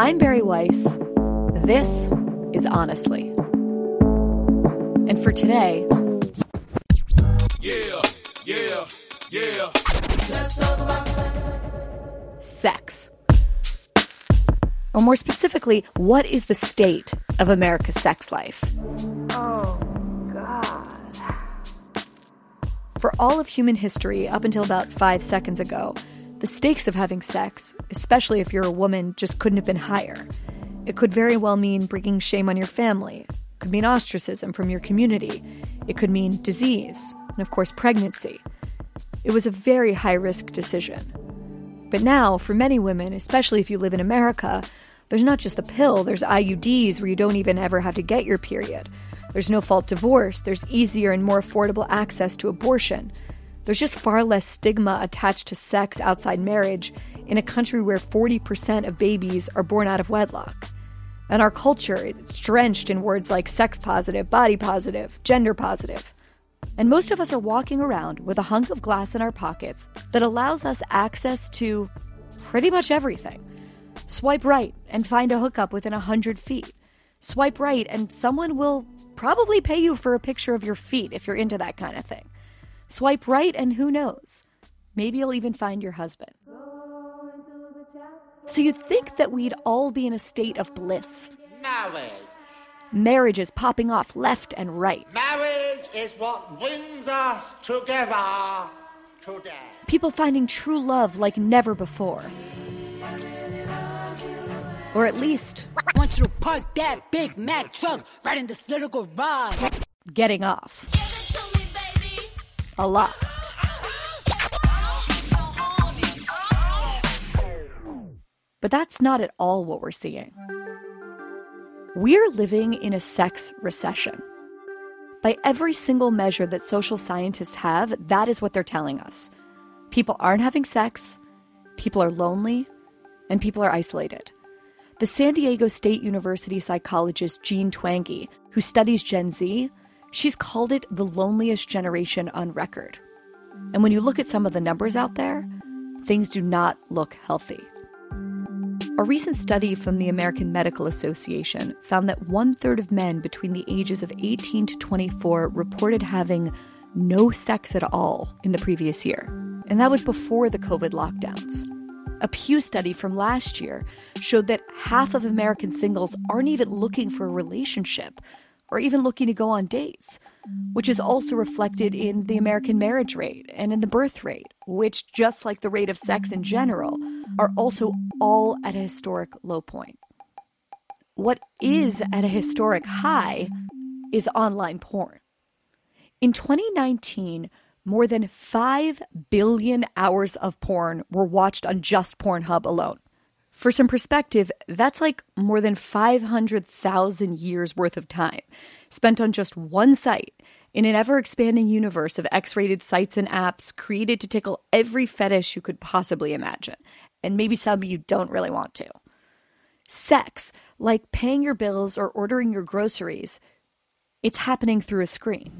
I'm Bari Weiss. This is Honestly. And for today, Yeah, yeah, yeah. Let's talk about sex. sex. Or more specifically, what is the state of America's sex life? Oh, God. For all of human history, up until about five seconds ago, the stakes of having sex, especially if you're a woman, just couldn't have been higher. It could very well mean bringing shame on your family, it could mean ostracism from your community, it could mean disease, and of course, pregnancy. It was a very high risk decision. But now, for many women, especially if you live in America, there's not just the pill, there's IUDs where you don't even ever have to get your period. There's no fault divorce, there's easier and more affordable access to abortion. There's just far less stigma attached to sex outside marriage in a country where 40% of babies are born out of wedlock. And our culture is drenched in words like sex positive, body positive, gender positive. And most of us are walking around with a hunk of glass in our pockets that allows us access to pretty much everything. Swipe right and find a hookup within 100 feet. Swipe right and someone will probably pay you for a picture of your feet if you're into that kind of thing. Swipe right and who knows? Maybe you'll even find your husband. So you'd think that we'd all be in a state of bliss. Marriage. is popping off left and right. Marriage is what brings us together today. People finding true love like never before. Or at least Want you to park that Big Mac truck right in this little garage. getting off. A lot. But that's not at all what we're seeing. We're living in a sex recession. By every single measure that social scientists have, that is what they're telling us. People aren't having sex, people are lonely, and people are isolated. The San Diego State University psychologist Jean Twenge, who studies Gen Z, she's called it the loneliest generation on record. And when you look at some of the numbers out there, things do not look healthy. A recent study from the American Medical Association found that one third of men between the ages of 18 to 24 reported having no sex at all in the previous year. And that was before the COVID lockdowns. A Pew study from last year showed that half of American singles aren't even looking for a relationship or even looking to go on dates, which is also reflected in the American marriage rate and in the birth rate, which, just like the rate of sex in general, are also all at a historic low point. What is at a historic high is online porn. In 2019, more than 5 billion hours of porn were watched on just Pornhub alone. For some perspective, that's like more than 500,000 years worth of time spent on just one site in an ever expanding universe of X rated sites and apps created to tickle every fetish you could possibly imagine, and maybe some you don't really want to. Sex, like paying your bills or ordering your groceries, it's happening through a screen.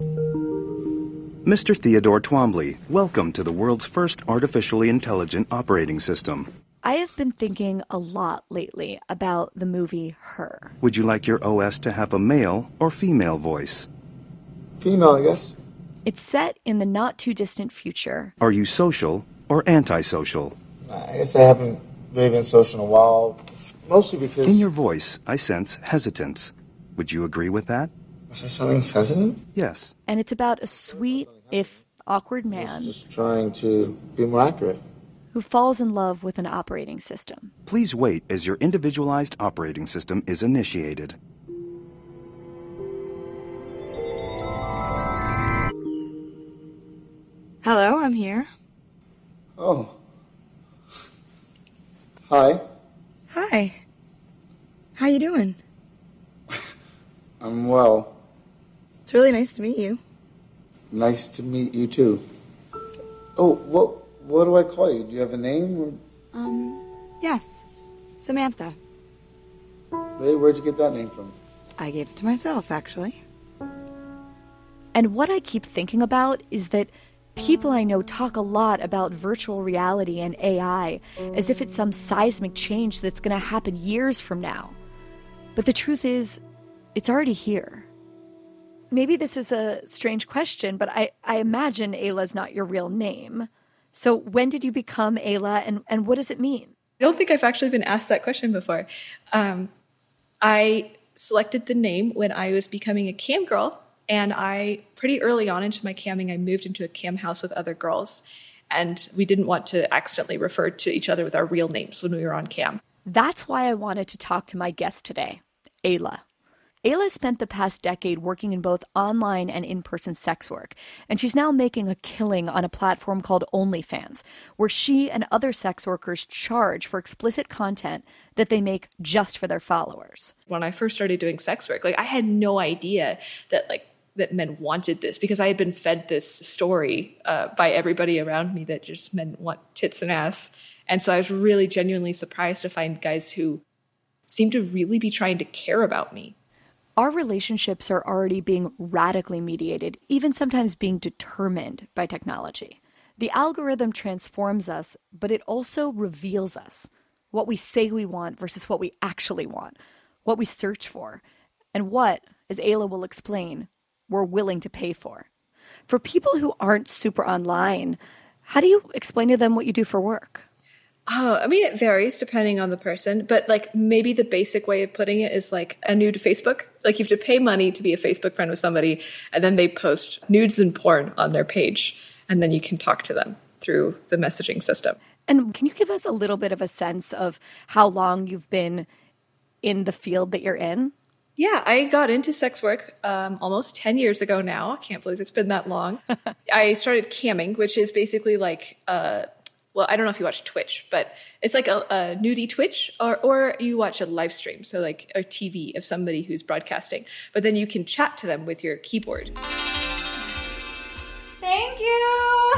Mr. Theodore Twombly, welcome to the world's first artificially intelligent operating system. I have been thinking a lot lately about the movie Her. Would you like your OS to have a male or female voice? Female, I guess. It's set in the not too distant future. Are you social or antisocial? I guess I haven't really been social in a while. Mostly because. In your voice, I sense hesitance. Would you agree with that? Was I sounding hesitant? Yes. And it's about a sweet, if awkward man Just trying to be more accurate. Who falls in love with an operating system. Please wait as your individualized operating system is initiated. Hello, I'm here. Oh. Hi. Hi. How you doing? I'm well. It's really nice to meet you. Nice to meet you too. Oh, what what do I call you? Do you have a name? Um, yes. Samantha. Hey, where'd you get that name from? I gave it to myself, actually. And what I keep thinking about is that People I know talk a lot about virtual reality and AI as if it's some seismic change that's going to happen years from now. But the truth is, it's already here. Maybe this is a strange question, but I, I imagine Aella's not your real name. So when did you become Aella and, and what does it mean? I don't think I've actually been asked that question before. Um, I selected the name when I was becoming a cam girl, and I pretty early on into my camming, I moved into a cam house with other girls, and we didn't want to accidentally refer to each other with our real names when we were on cam. That's why I wanted to talk to my guest today, Aella. Aella spent the past decade working in both online and in person sex work, and she's now making a killing on a platform called OnlyFans, where she and other sex workers charge for explicit content that they make just for their followers. When I first started doing sex work, like I had no idea that like that men wanted this because I had been fed this story uh, by everybody around me that just men want tits and ass. And so I was really genuinely surprised to find guys who seemed to really be trying to care about me our relationships are already being radically mediated, even sometimes being determined by technology. The algorithm transforms us, but it also reveals us what we say we want versus what we actually want, what we search for, and what, as Aella will explain, we're willing to pay for. For people who aren't super online, how do you explain to them what you do for work? Oh, I mean, it varies depending on the person, but like maybe the basic way of putting it is like a nude Facebook. Like you have to pay money to be a Facebook friend with somebody, and then they post nudes and porn on their page, and then you can talk to them through the messaging system. And can you give us a little bit of a sense of how long you've been in the field that you're in? Yeah, I got into sex work um, almost 10 years ago now. I can't believe it's been that long. I started camming, which is basically like uh, well, I don't know if you watch Twitch, but it's like a, a nudie Twitch, or or you watch a live stream, so like a TV of somebody who's broadcasting. But then you can chat to them with your keyboard. Thank you.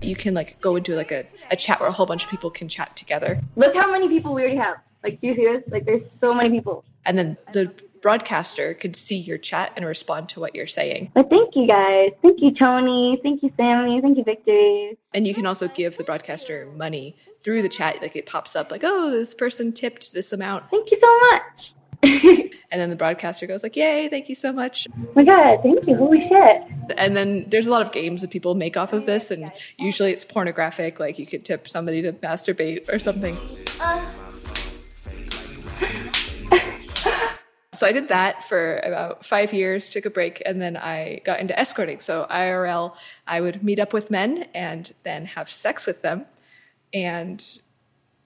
You can like go into like a, a chat where a whole bunch of people can chat together. Look how many people we already have. Like, do you see this? Like, there's so many people. And then the broadcaster could see your chat and respond to what you're saying. But thank you guys. Thank you, Tony. Thank you, Sammy. Thank you, Victory. And you can also give the broadcaster money through the chat. Like it pops up like, oh, this person tipped this amount. Thank you so much. and then the broadcaster goes like, "Yay, thank you so much." Oh my god, thank you. Holy shit. And then there's a lot of games that people make off of this and usually it's pornographic like you could tip somebody to masturbate or something. Uh. So I did that for about five years, took a break, and then I got into escorting. So IRL, I would meet up with men and then have sex with them, and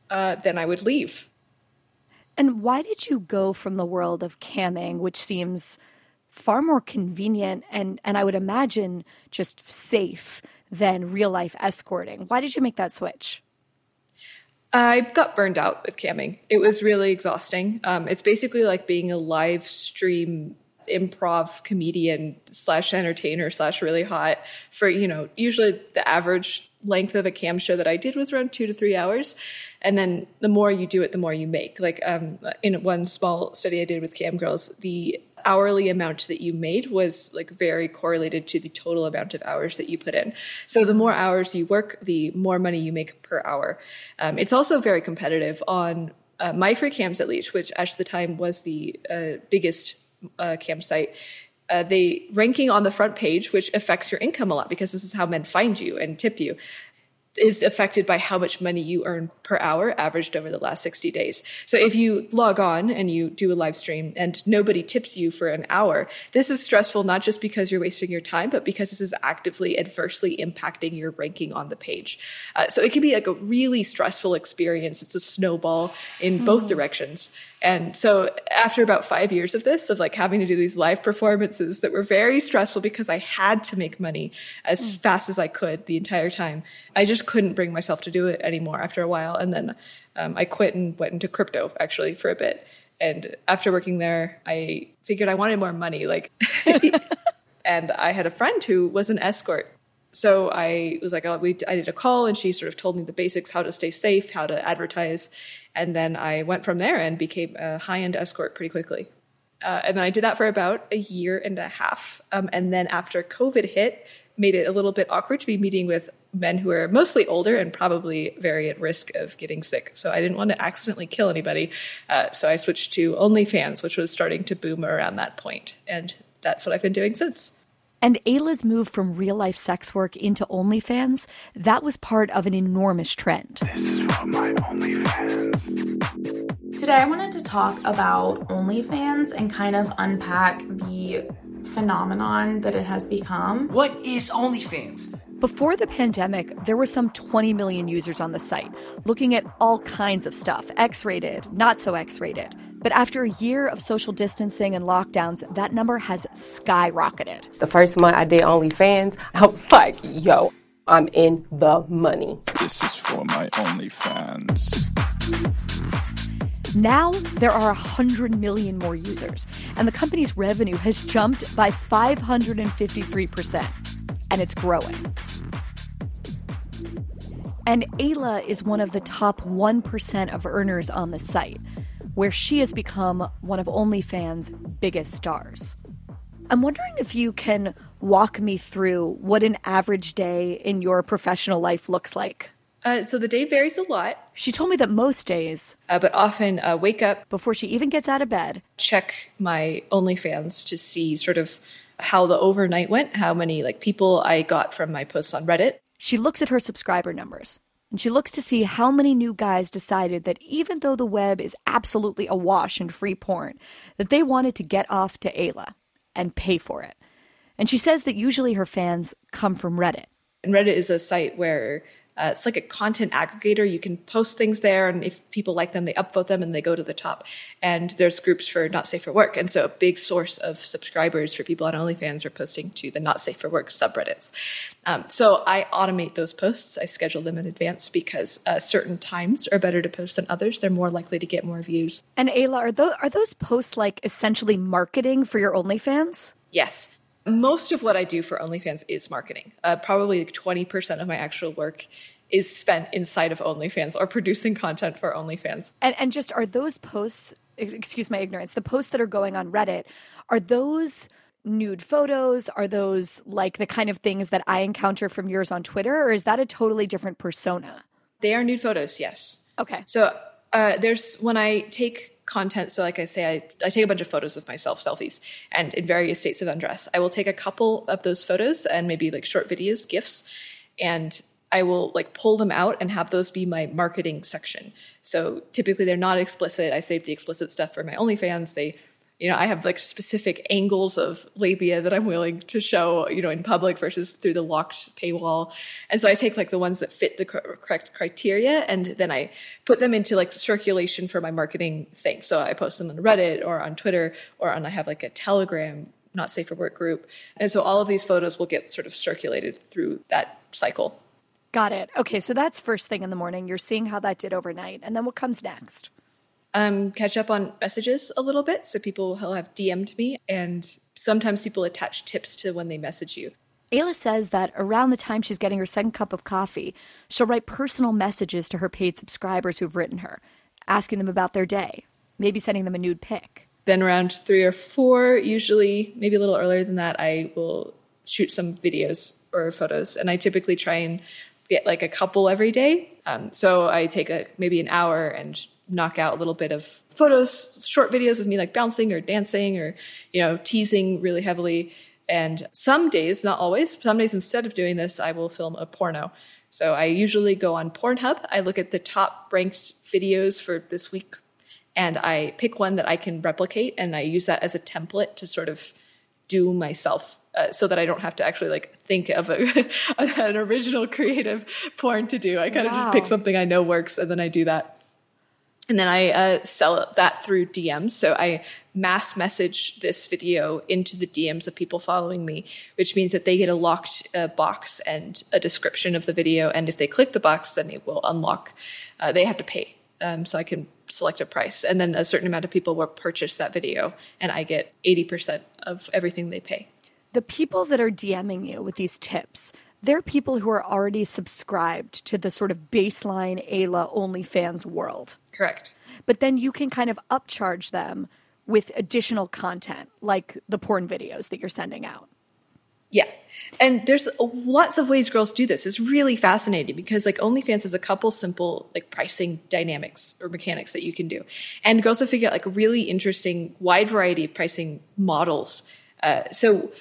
uh, then I would leave. And why did you go from the world of camming, which seems far more convenient and, and I would imagine just safe than real life escorting? Why did you make that switch? I got burned out with camming. It was really exhausting. Um, it's basically like being a live stream improv comedian slash entertainer slash really hot for you know usually the average length of a cam show that i did was around two to three hours and then the more you do it the more you make like um, in one small study i did with cam girls the hourly amount that you made was like very correlated to the total amount of hours that you put in. So the more hours you work, the more money you make per hour. Um, it's also very competitive on uh, My Free Cams at least, which at the time was the uh, biggest uh, campsite. Uh, ranking on the front page, which affects your income a lot because this is how men find you and tip you is affected by how much money you earn per hour averaged over the last 60 days. So if you log on and you do a live stream and nobody tips you for an hour, this is stressful not just because you're wasting your time, but because this is actively adversely impacting your ranking on the page. Uh, so it can be like a really stressful experience. It's a snowball in both hmm. directions. And so after about five years of this, of like having to do these live performances that were very stressful because I had to make money as mm. fast as I could the entire time, I just couldn't bring myself to do it anymore after a while. And then um, I quit and went into crypto actually for a bit. And after working there, I figured I wanted more money. Like, and I had a friend who was an escort so I was like, oh, we, I did a call and she sort of told me the basics, how to stay safe, how to advertise. And then I went from there and became a high end escort pretty quickly. Uh, and then I did that for about a year and a half. Um, and then after COVID hit, made it a little bit awkward to be meeting with men who are mostly older and probably very at risk of getting sick. So I didn't want to accidentally kill anybody. Uh, so I switched to OnlyFans, which was starting to boom around that point, and that's what I've been doing since. And Aella's move from real life sex work into OnlyFans, that was part of an enormous trend. Today, I wanted to talk about OnlyFans and kind of unpack the phenomenon that it has become. What is OnlyFans? Before the pandemic, there were some 20 million users on the site, looking at all kinds of stuff X rated, not so X rated. But after a year of social distancing and lockdowns, that number has skyrocketed. The first month I did OnlyFans, I was like, yo, I'm in the money. This is for my OnlyFans. Now there are 100 million more users, and the company's revenue has jumped by 553%, and it's growing. And Aella is one of the top 1% of earners on the site, where she has become one of OnlyFans' biggest stars. I'm wondering if you can walk me through what an average day in your professional life looks like. Uh, so the day varies a lot. She told me that most days, uh, but often uh, wake up before she even gets out of bed, check my OnlyFans to see sort of how the overnight went, how many like people I got from my posts on Reddit. She looks at her subscriber numbers and she looks to see how many new guys decided that even though the web is absolutely awash in free porn, that they wanted to get off to Aella and pay for it. And she says that usually her fans come from Reddit. And Reddit is a site where uh, it's like a content aggregator. You can post things there, and if people like them, they upvote them and they go to the top. And there's groups for not safe for work, and so a big source of subscribers for people on OnlyFans are posting to the not safe for work subreddits. Um, so I automate those posts. I schedule them in advance because uh, certain times are better to post than others. They're more likely to get more views. And Aella, are those are those posts like essentially marketing for your OnlyFans? Yes most of what I do for OnlyFans is marketing. Uh, probably like 20% of my actual work is spent inside of OnlyFans or producing content for OnlyFans. And, and just are those posts, excuse my ignorance, the posts that are going on Reddit, are those nude photos? Are those like the kind of things that I encounter from yours on Twitter? Or is that a totally different persona? They are nude photos, yes. Okay. So uh, there's when I take content. So, like I say, I, I take a bunch of photos of myself, selfies, and in various states of undress. I will take a couple of those photos and maybe like short videos, GIFs, and I will like pull them out and have those be my marketing section. So typically they're not explicit. I save the explicit stuff for my OnlyFans. They you know, I have like specific angles of labia that I'm willing to show, you know, in public versus through the locked paywall. And so I take like the ones that fit the correct criteria and then I put them into like circulation for my marketing thing. So I post them on Reddit or on Twitter or on, I have like a Telegram not safe for work group. And so all of these photos will get sort of circulated through that cycle. Got it. Okay, so that's first thing in the morning. You're seeing how that did overnight. And then what comes next? Um, catch up on messages a little bit. So people will have DM'd me, and sometimes people attach tips to when they message you. Aella says that around the time she's getting her second cup of coffee, she'll write personal messages to her paid subscribers who've written her, asking them about their day, maybe sending them a nude pic. Then around three or four, usually maybe a little earlier than that, I will shoot some videos or photos, and I typically try and get like a couple every day. Um, so I take a maybe an hour and knock out a little bit of photos, short videos of me like bouncing or dancing or, you know, teasing really heavily. And some days, not always, some days instead of doing this, I will film a porno. So I usually go on Pornhub. I look at the top ranked videos for this week and I pick one that I can replicate and I use that as a template to sort of do myself uh, so that I don't have to actually like think of a, an original creative porn to do. I kind of just pick something I know works and then I do that and then I uh, sell that through DMs. So I mass message this video into the DMs of people following me, which means that they get a locked uh, box and a description of the video. And if they click the box, then it will unlock. Uh, they have to pay. Um, so I can select a price. And then a certain amount of people will purchase that video, and I get 80% of everything they pay. The people that are DMing you with these tips, they're people who are already subscribed to the sort of baseline Aella OnlyFans world. Correct. But then you can kind of upcharge them with additional content, like the porn videos that you're sending out. Yeah. And there's lots of ways girls do this. It's really fascinating because like OnlyFans has a couple simple like pricing dynamics or mechanics that you can do. And girls have figured out like a really interesting wide variety of pricing models. Uh, so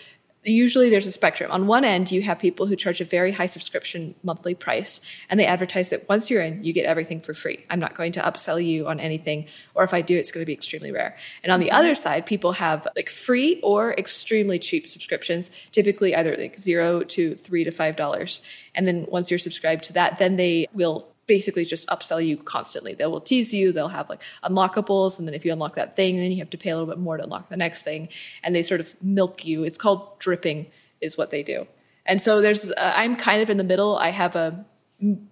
usually there's a spectrum. On one end, you have people who charge a very high subscription monthly price and they advertise that once you're in, you get everything for free. I'm not going to upsell you on anything, or if I do, it's going to be extremely rare. And on the mm-hmm. other side, people have like free or extremely cheap subscriptions, typically either like zero to three to five dollars. And then once you're subscribed to that, then they will basically just upsell you constantly. They will tease you. They'll have like unlockables. And then if you unlock that thing, then you have to pay a little bit more to unlock the next thing. And they sort of milk you. It's called dripping is what they do. And so there's, uh, I'm kind of in the middle. I have a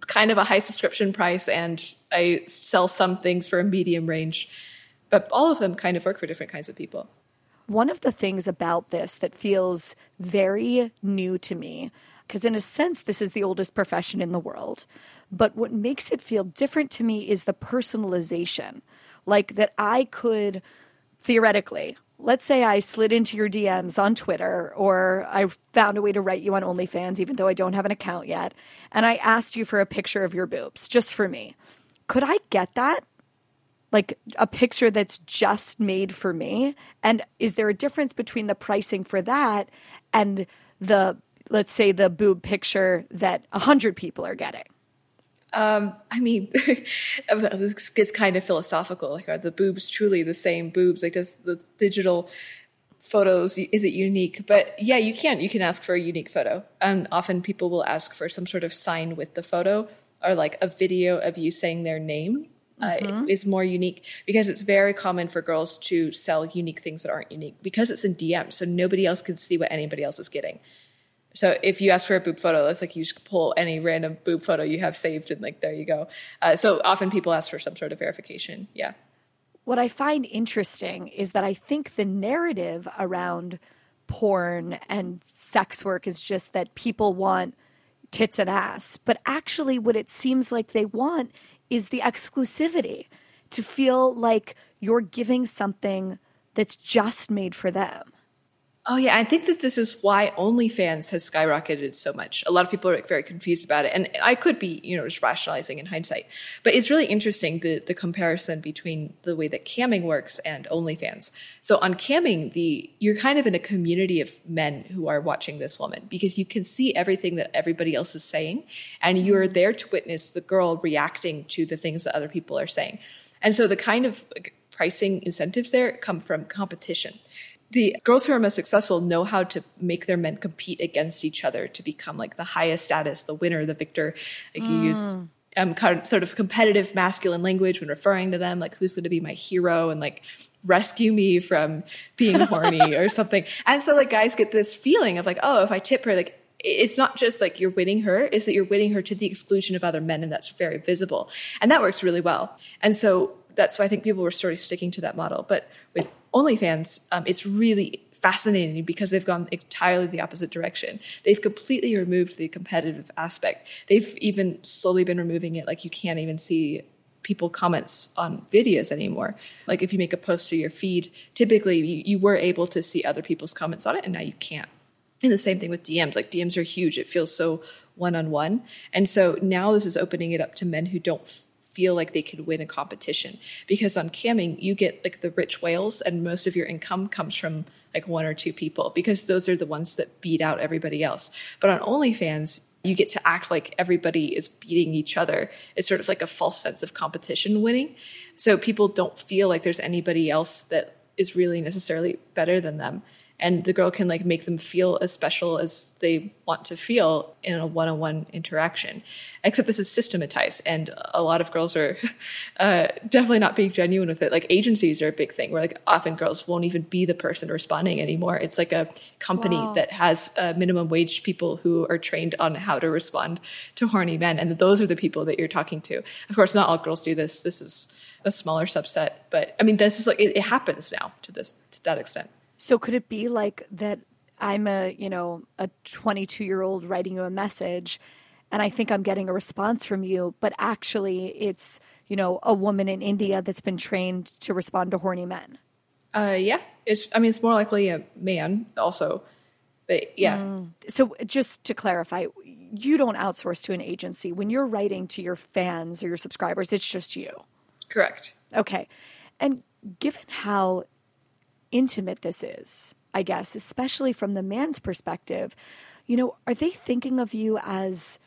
kind of a high subscription price and I sell some things for a medium range, but all of them kind of work for different kinds of people. One of the things about this that feels very new to me, because in a sense, this is the oldest profession in the world, but what makes it feel different to me is the personalization. Like that I could theoretically, let's say I slid into your DMs on Twitter or I found a way to write you on OnlyFans, even though I don't have an account yet, and I asked you for a picture of your boobs just for me. Could I get that? Like a picture that's just made for me? And is there a difference between the pricing for that and the, let's say, the boob picture that 100 people are getting? Um, I mean, this gets kind of philosophical. Like, are the boobs truly the same boobs? Like, does the digital photos is it unique? But yeah, you can. You can ask for a unique photo, and often people will ask for some sort of sign with the photo, or like a video of you saying their name. Uh, Mm-hmm. is more unique because it's very common for girls to sell unique things that aren't unique because it's in DM, so nobody else can see what anybody else is getting. So if you ask for a boob photo, it's like you just pull any random boob photo you have saved and like there you go. Uh, so often people ask for some sort of verification. Yeah. What I find interesting is that I think the narrative around porn and sex work is just that people want tits and ass. But actually, what it seems like they want is the exclusivity to feel like you're giving something that's just made for them. Oh yeah, I think that this is why OnlyFans has skyrocketed so much. A lot of people are very confused about it, and I could be, you know, just rationalizing in hindsight. But it's really interesting the the comparison between the way that camming works and OnlyFans. So on camming, the you're kind of in a community of men who are watching this woman because you can see everything that everybody else is saying, and mm-hmm. you're there to witness the girl reacting to the things that other people are saying. And so the kind of pricing incentives there come from competition the girls who are most successful know how to make their men compete against each other to become like the highest status, the winner, the victor. Like you use um, kind of, sort of competitive masculine language when referring to them, like who's going to be my hero and like rescue me from being horny or something. And so like guys get this feeling of like, oh, if I tip her, like it's not just like you're winning her, it's that you're winning her to the exclusion of other men, and that's very visible. And that works really well. And so that's why I think people were sort of sticking to that model. But with OnlyFans, um, it's really fascinating because they've gone entirely the opposite direction. They've completely removed the competitive aspect. They've even slowly been removing it, like you can't even see people comments on videos anymore. Like if you make a post to your feed, typically you, you were able to see other people's comments on it, and now you can't. And the same thing with DMs. Like DMs are huge. It feels so one on one. And so now this is opening it up to men who don't feel like they could win a competition. Because on camming, you get like the rich whales, and most of your income comes from like one or two people because those are the ones that beat out everybody else. But on OnlyFans, you get to act like everybody is beating each other. It's sort of like a false sense of competition winning. So people don't feel like there's anybody else that is really necessarily better than them and the girl can like make them feel as special as they want to feel in a one-on-one interaction. Except this is systematized and a lot of girls are uh, definitely not being genuine with it. Like agencies are a big thing where like often girls won't even be the person responding anymore. It's like a company Wow. that has uh, minimum wage people who are trained on how to respond to horny men and those are the people that you're talking to. Of course not all girls do this. This is a smaller subset but i mean this is like it, it happens now to this to that extent So could it be like that I'm a, you know, a 22 year old writing you a message and I think I'm getting a response from you, but actually it's, you know, a woman in India that's been trained to respond to horny men? Uh, yeah, it's. I mean, it's more likely a man also. But yeah. Mm. So just to clarify, you don't outsource to an agency. When you're writing to your fans or your subscribers, it's just you. Correct. Okay. And given how intimate this is, I guess, especially from the man's perspective, you know, are they thinking of you as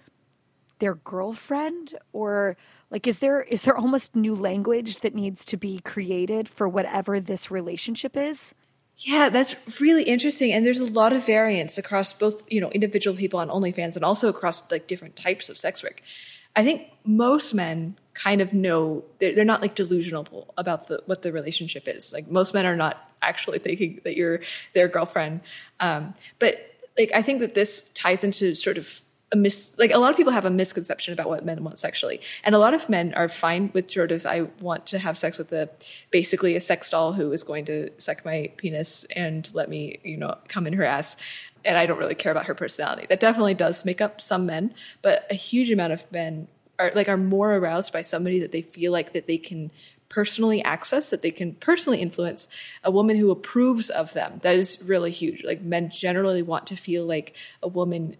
their girlfriend or like is there is there almost new language that needs to be created for whatever this relationship is? Yeah, that's really interesting. And there's a lot of variance across both, you know, individual people on OnlyFans and also across like different types of sex work. I think most men kind of know they're, not like delusional about the what the relationship is. Like most men are not actually thinking that you're their girlfriend. Um, but like I think that this ties into sort of a mis like a lot of people have a misconception about what men want sexually and a lot of men are fine with sort of i want to have sex with a basically a sex doll who is going to suck my penis and let me you know come in her ass and i don't really care about her personality. That definitely does make up some men but a huge amount of men are like are more aroused by somebody that they feel like that they can personally access that they can personally influence a woman who approves of them. That is really huge. Like men generally want to feel like a woman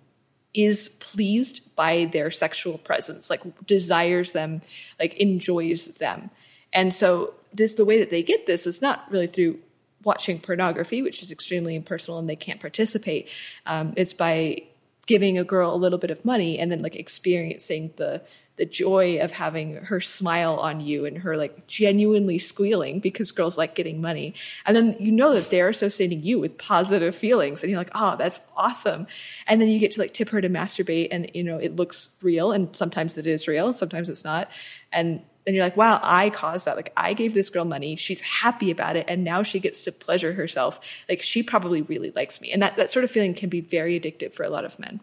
is pleased by their sexual presence, like desires them, like enjoys them. And so this the way that they get this is not really through watching pornography, which is extremely impersonal and they can't participate. Um, it's by giving a girl a little bit of money and then like experiencing the the joy of having her smile on you and her like genuinely squealing because girls like getting money. And then you know that they're associating you with positive feelings and you're like, oh, that's awesome. And then you get to like tip her to masturbate and, you know, it looks real and sometimes it is real, sometimes it's not. And then you're like, wow, I caused that. Like I gave this girl money. She's happy about it. And now she gets to pleasure herself. Like she probably really likes me. And that, that sort of feeling can be very addictive for a lot of men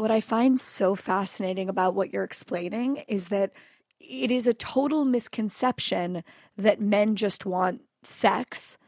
what I find so fascinating about what you're explaining is that it is a total misconception that men just want sex.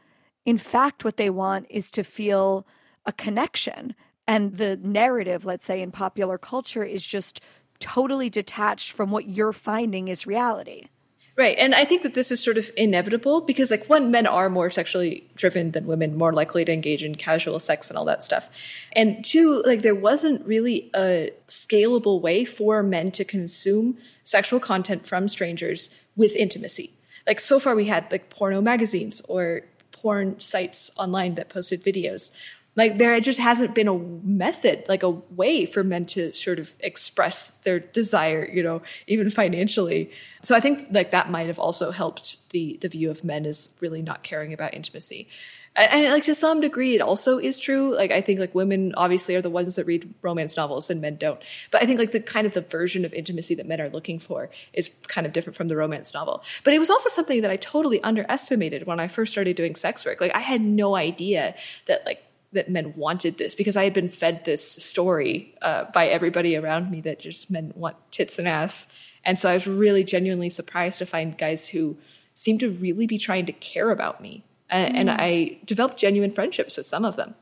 In fact, what they want is to feel a connection. And the narrative, let's say, in popular culture is just totally detached from what you're finding is reality. Right. And I think that this is sort of inevitable because, like, one, men are more sexually driven than women, more likely to engage in casual sex and all that stuff. And two, like, there wasn't really a scalable way for men to consume sexual content from strangers with intimacy. Like, so far we had like porno magazines or porn sites online that posted videos like there just hasn't been a method like a way for men to sort of express their desire you know even financially. So i think like that might have also helped the the view of men as really not caring about intimacy. And, and like to some degree it also is true. Like i think like women obviously are the ones that read romance novels and men don't. But i think like the kind of the version of intimacy that men are looking for is kind of different from the romance novel. But it was also something that i totally underestimated when i first started doing sex work. Like i had no idea that like that men wanted this because I had been fed this story uh, by everybody around me that just men want tits and ass. And so I was really genuinely surprised to find guys who seemed to really be trying to care about me. And, mm. and I developed genuine friendships with some of them.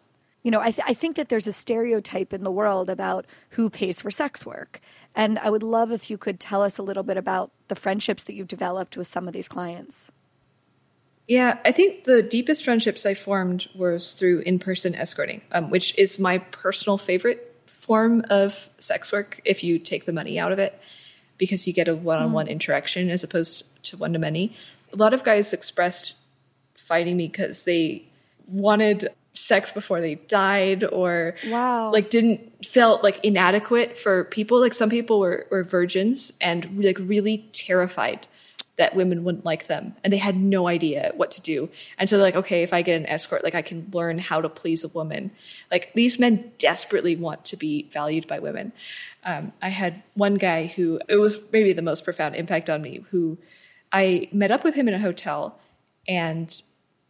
You know, I, th- I think that there's a stereotype in the world about who pays for sex work. And I would love if you could tell us a little bit about the friendships that you've developed with some of these clients. Yeah, I think the deepest friendships I formed was through in person escorting, um, which is my personal favorite form of sex work if you take the money out of it, because you get a one on one interaction as opposed to one to many. A lot of guys expressed fighting me because they wanted sex before they died or wow. like didn't felt like inadequate for people like some people were, were virgins and like really terrified that women wouldn't like them and they had no idea what to do. And so they're like, okay, if I get an escort, like I can learn how to please a woman. Like these men desperately want to be valued by women. Um, I had one guy who, it was maybe the most profound impact on me, who I met up with him in a hotel and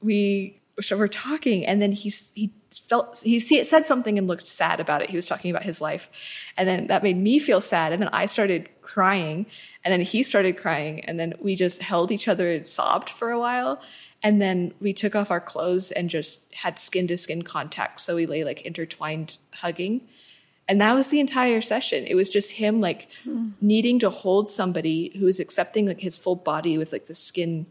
we so we're talking and then he he felt he said something and looked sad about it he was talking about his life and then that made me feel sad and then i started crying and then he started crying and then we just held each other and sobbed for a while and then we took off our clothes and just had skin to skin contact so we lay like intertwined hugging and that was the entire session it was just him like mm. needing to hold somebody who was accepting like his full body with like the skin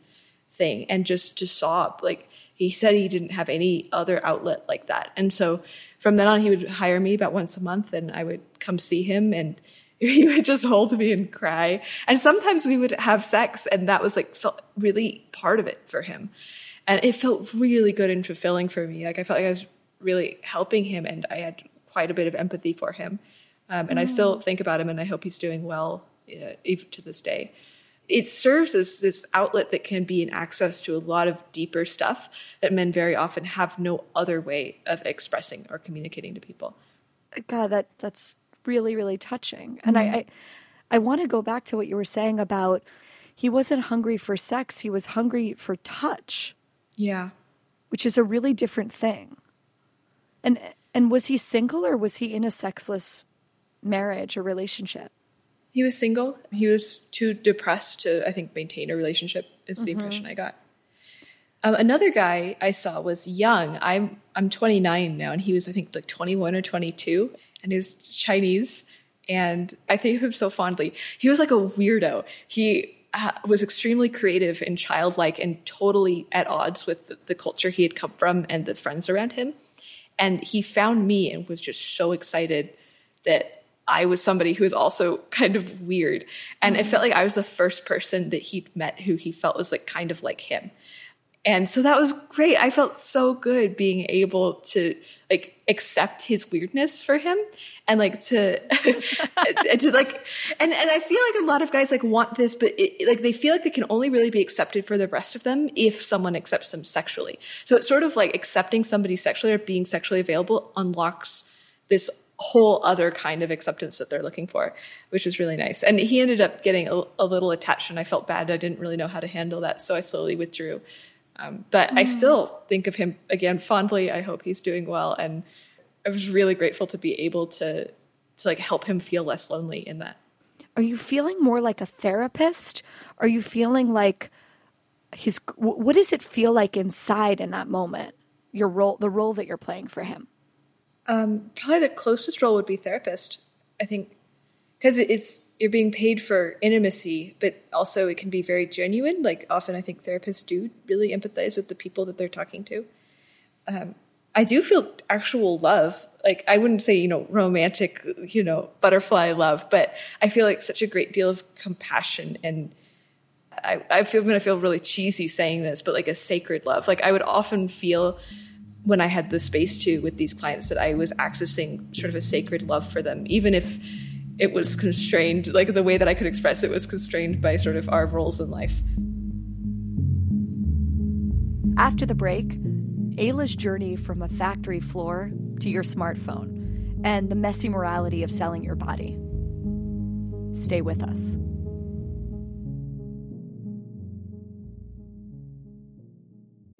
thing and just to sob like he said he didn't have any other outlet like that. And so from then on, he would hire me about once a month and I would come see him and he would just hold me and cry. And sometimes we would have sex and that was like felt really part of it for him. And it felt really good and fulfilling for me. Like I felt like I was really helping him and I had quite a bit of empathy for him. Um, and mm. I still think about him and I hope he's doing well uh, even to this day it serves as this outlet that can be an access to a lot of deeper stuff that men very often have no other way of expressing or communicating to people. God, that that's really really touching, mm-hmm. and I, mm-hmm. I I want to go back to what you were saying about he wasn't hungry for sex; he was hungry for touch. Yeah, which is a really different thing. And and was he single or was he in a sexless marriage or relationship? He was single. He was too depressed to, I think, maintain a relationship. Is the mm-hmm. impression I got. Um, another guy I saw was young. I'm I'm 29 now, and he was I think like 21 or 22, and he was Chinese. And I think of him so fondly. He was like a weirdo. He uh, was extremely creative and childlike, and totally at odds with the, the culture he had come from and the friends around him. And he found me and was just so excited that I was somebody who was also kind of weird. And mm-hmm. it felt like I was the first person that he'd met who he felt was like kind of like him. And so that was great. I felt so good being able to like accept his weirdness for him and like to, to like, and, and I feel like a lot of guys like want this, but it, like they feel like they can only really be accepted for the rest of them if someone accepts them sexually. So it's sort of like accepting somebody sexually or being sexually available unlocks this whole other kind of acceptance that they're looking for, which is really nice. And he ended up getting a, a little attached, and I felt bad. I didn't really know how to handle that, so I slowly withdrew. Um, but mm. I still think of him again fondly. I hope he's doing well, and I was really grateful to be able to to like help him feel less lonely in that. Are you feeling more like a therapist? Are you feeling like his? What does it feel like inside in that moment? Your role, the role that you're playing for him. Um, probably the closest role would be therapist. I think because it's you're being paid for intimacy, but also it can be very genuine. Like often, I think therapists do really empathize with the people that they're talking to. Um, I do feel actual love. Like I wouldn't say you know romantic, you know butterfly love, but I feel like such a great deal of compassion and. I, I feel I'm gonna feel really cheesy saying this, but like a sacred love. Like I would often feel when I had the space to with these clients that I was accessing sort of a sacred love for them, even if it was constrained, like the way that I could express it was constrained by sort of our roles in life. After the break, Aella's journey from a factory floor to your smartphone and the messy morality of selling your body. Stay with us.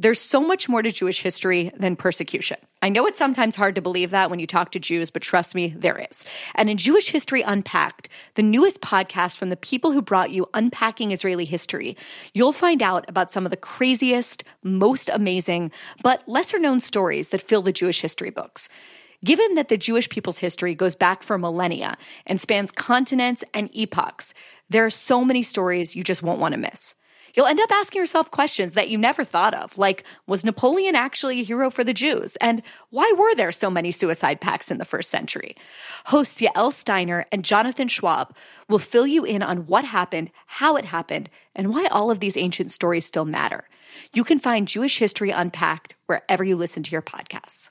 There's so much more to Jewish history than persecution. I know it's sometimes hard to believe that when you talk to Jews, but trust me, there is. And in Jewish History Unpacked, the newest podcast from the people who brought you Unpacking Israeli History, you'll find out about some of the craziest, most amazing, but lesser known stories that fill the Jewish history books. Given that the Jewish people's history goes back for millennia and spans continents and epochs, there are so many stories you just won't want to miss. You'll end up asking yourself questions that you never thought of, like was Napoleon actually a hero for the Jews? And why were there so many suicide pacts in the first century? Hosts Yael Steiner and Jonathan Schwab will fill you in on what happened, how it happened, and why all of these ancient stories still matter. You can find Jewish history unpacked wherever you listen to your podcasts.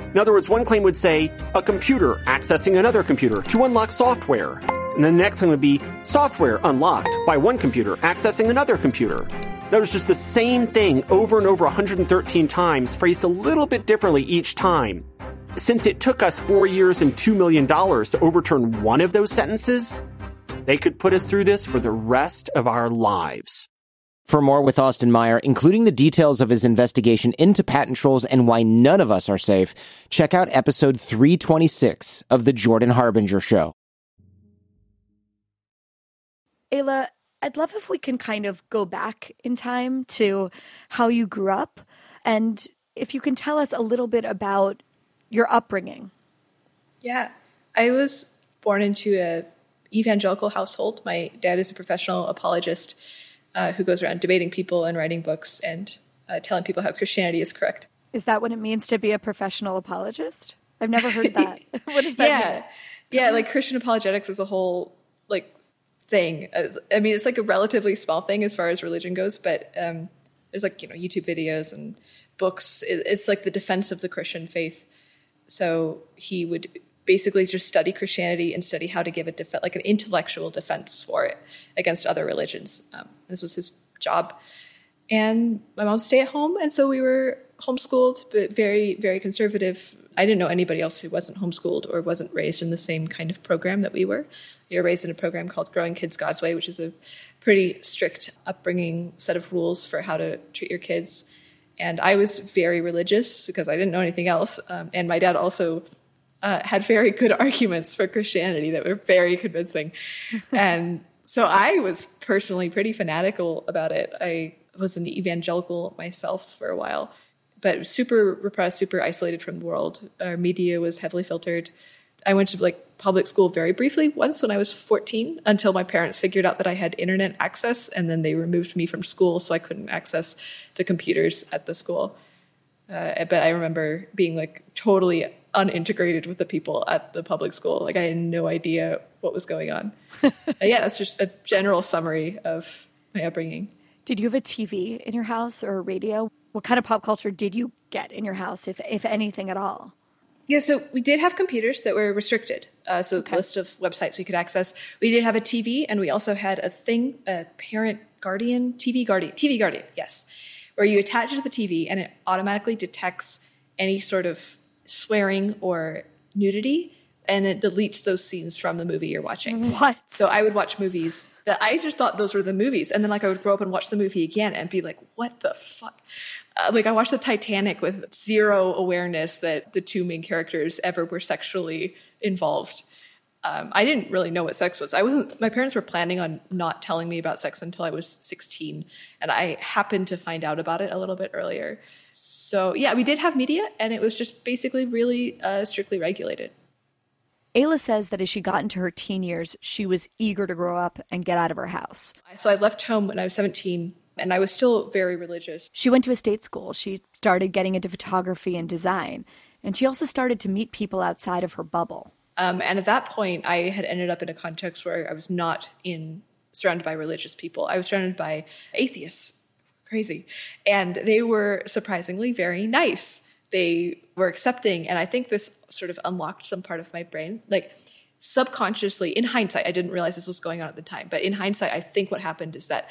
In other words, one claim would say, a computer accessing another computer to unlock software. And the next thing would be software unlocked by one computer accessing another computer. That was just the same thing over and over 113 times, phrased a little bit differently each time. Since it took us four years and $2 million to overturn one of those sentences, they could put us through this for the rest of our lives. For more with Austin Meyer, including the details of his investigation into patent trolls and why none of us are safe, check out episode 326 of The Jordan Harbinger Show. Aella, I'd love if we can kind of go back in time to how you grew up and if you can tell us a little bit about your upbringing. Yeah, I was born into a evangelical household. My dad is a professional apologist uh, who goes around debating people and writing books and uh, telling people how Christianity is correct. Is that what it means to be a professional apologist? I've never heard that. what does that yeah. mean? Yeah, like Christian apologetics is a whole like thing. I mean, it's like a relatively small thing as far as religion goes, but um, there's like you know YouTube videos and books. It's like the defense of the Christian faith. So he would basically just study Christianity and study how to give a def- like an intellectual defense for it against other religions. Um, this was his job. And my mom stay at home, and so we were homeschooled, but very, very conservative. I didn't know anybody else who wasn't homeschooled or wasn't raised in the same kind of program that we were. We were raised in a program called Growing Kids God's Way, which is a pretty strict upbringing set of rules for how to treat your kids. And I was very religious because I didn't know anything else. Um, and my dad also uh, had very good arguments for Christianity that were very convincing. and so I was personally pretty fanatical about it. I was an evangelical myself for a while, but super repressed, super isolated from the world. Our media was heavily filtered. I went to like public school very briefly once when I was 14 until my parents figured out that I had internet access and then they removed me from school so I couldn't access the computers at the school. Uh, but I remember being like totally unintegrated with the people at the public school. Like I had no idea what was going on. uh, yeah, that's just a general summary of my upbringing. Did you have a TV in your house or a radio? What kind of pop culture did you get in your house, if if anything at all? Yeah, so we did have computers that were restricted. Uh, so okay. the list of websites we could access. We did have a TV, and we also had a thing, a parent guardian TV guardian, TV guardian, yes, where you attach it to the TV and it automatically detects any sort of swearing or nudity and it deletes those scenes from the movie you're watching. What? So I would watch movies that I just thought those were the movies. And then like I would grow up and watch the movie again and be like, what the fuck? Uh, like I watched the Titanic with zero awareness that the two main characters ever were sexually involved. Um, I didn't really know what sex was. I wasn't. My parents were planning on not telling me about sex until I was 16, and I happened to find out about it a little bit earlier. So yeah, we did have media, and it was just basically really uh, strictly regulated. Aella says that as she got into her teen years, she was eager to grow up and get out of her house. So I left home when I was 17, and I was still very religious. She went to a state school. She started getting into photography and design, and she also started to meet people outside of her bubble. Um, and at that point, I had ended up in a context where I was not in surrounded by religious people. I was surrounded by atheists, crazy, and they were surprisingly very nice they were accepting. And I think this sort of unlocked some part of my brain. Like subconsciously, in hindsight, I didn't realize this was going on at the time. But in hindsight, I think what happened is that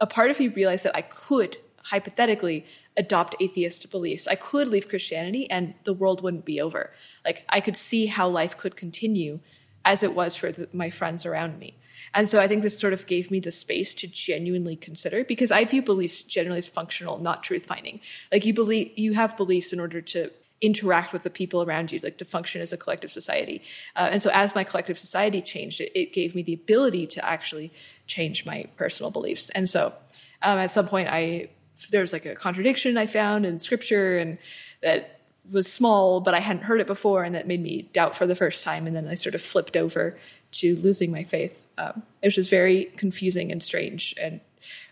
a part of me realized that I could hypothetically adopt atheist beliefs. I could leave Christianity and the world wouldn't be over. Like I could see how life could continue as it was for the, my friends around me. And so I think this sort of gave me the space to genuinely consider because I view beliefs generally as functional, not truth finding. Like you believe, you have beliefs in order to interact with the people around you, like to function as a collective society. Uh, and so as my collective society changed, it, it, gave me the ability to actually change my personal beliefs. And so um, at some point, I there was like a contradiction I found in scripture, and that was small, but I hadn't heard it before, and that made me doubt for the first time. And then I sort of flipped over to losing my faith. Um, it was just very confusing and strange and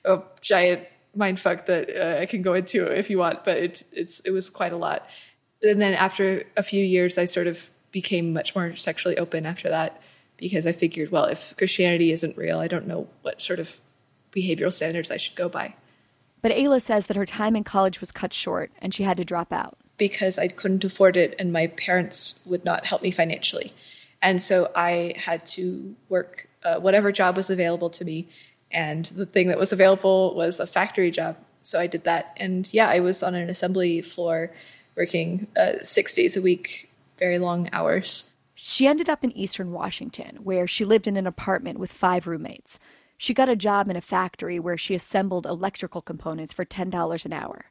a giant mind fuck that uh, I can go into if you want, but it, it's it was quite a lot. And then after a few years, I sort of became much more sexually open after that because I figured, well, if Christianity isn't real, I don't know what sort of behavioral standards I should go by. But Aella says that her time in college was cut short and she had to drop out. Because I couldn't afford it and my parents would not help me financially. And so I had to work uh, whatever job was available to me. And the thing that was available was a factory job. So I did that. And yeah, I was on an assembly floor working uh, six days a week, very long hours. She ended up in Eastern Washington, where she lived in an apartment with five roommates. she got a job in a factory where she assembled electrical components for $10 an hour.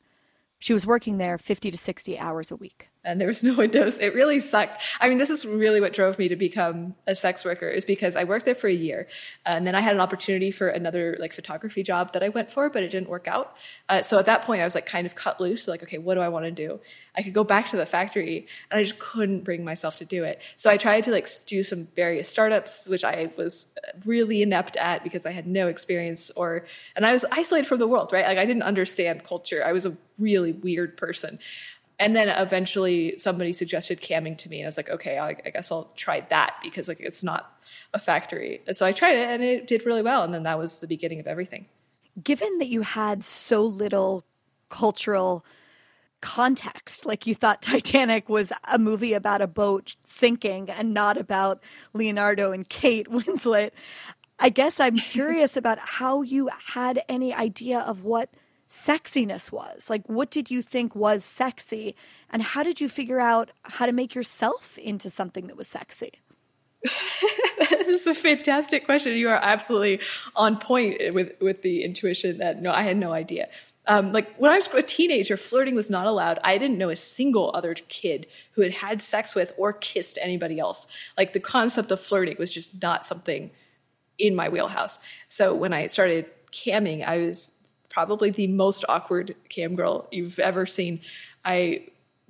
She was working there 50 to 60 hours a week and there was no windows. It really sucked. I mean, this is really what drove me to become a sex worker is because I worked there for a year and then I had an opportunity for another like photography job that I went for, but it didn't work out. Uh, so at that point I was like kind of cut loose. Like, okay, what do I want to do? I could go back to the factory and I just couldn't bring myself to do it. So I tried to like do some various startups, which I was really inept at because I had no experience or, and I was isolated from the world, right? Like I didn't understand culture. I was a really weird person and then eventually somebody suggested camming to me and i was like okay I, I, guess i'll try that because like it's not a factory. And so i tried it and it did really well and then that was the beginning of everything. Given that you had so little cultural context like you thought titanic was a movie about a boat sinking and not about leonardo and kate winslet i guess i'm curious about how you had any idea of what sexiness was. Like, what did you think was sexy? And how did you figure out how to make yourself into something that was sexy? this is a fantastic question. You are absolutely on point with, with the intuition that no, I had no idea. Um, like when I was a teenager, flirting was not allowed. I didn't know a single other kid who had had sex with or kissed anybody else. Like the concept of flirting was just not something in my wheelhouse. So when I started camming, I was probably the most awkward cam girl you've ever seen. I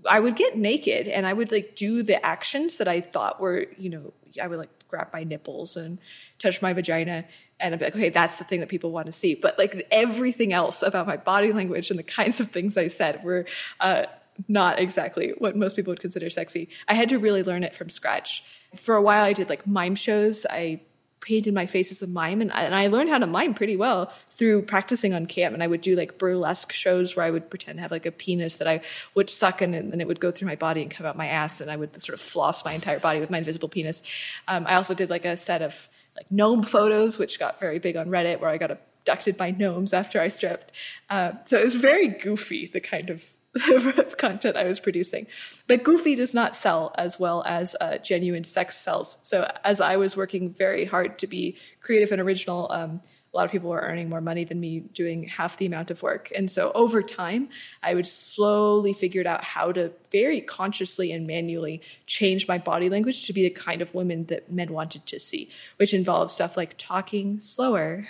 I would get naked and I would like do the actions that I thought were, you know, I would like grab my nipples and touch my vagina and I'd be like, okay, that's the thing that people want to see. But like everything else about my body language and the kinds of things I said were uh, not exactly what most people would consider sexy. I had to really learn it from scratch. For a while, I did like mime shows. I painted my face as a mime and I, and I learned how to mime pretty well through practicing on camp and I would do like burlesque shows where I would pretend to have like a penis that I would suck and then it would go through my body and come out my ass and I would sort of floss my entire body with my invisible penis. Um, I also did like a set of like gnome photos which got very big on Reddit where I got abducted by gnomes after I stripped. Uh, so it was very goofy the kind of content I was producing. But Goofy does not sell as well as uh, genuine sex sells. So as I was working very hard to be creative and original, um, a lot of people were earning more money than me doing half the amount of work. And so over time, I would slowly figured out how to very consciously and manually change my body language to be the kind of women that men wanted to see, which involves stuff like talking slower,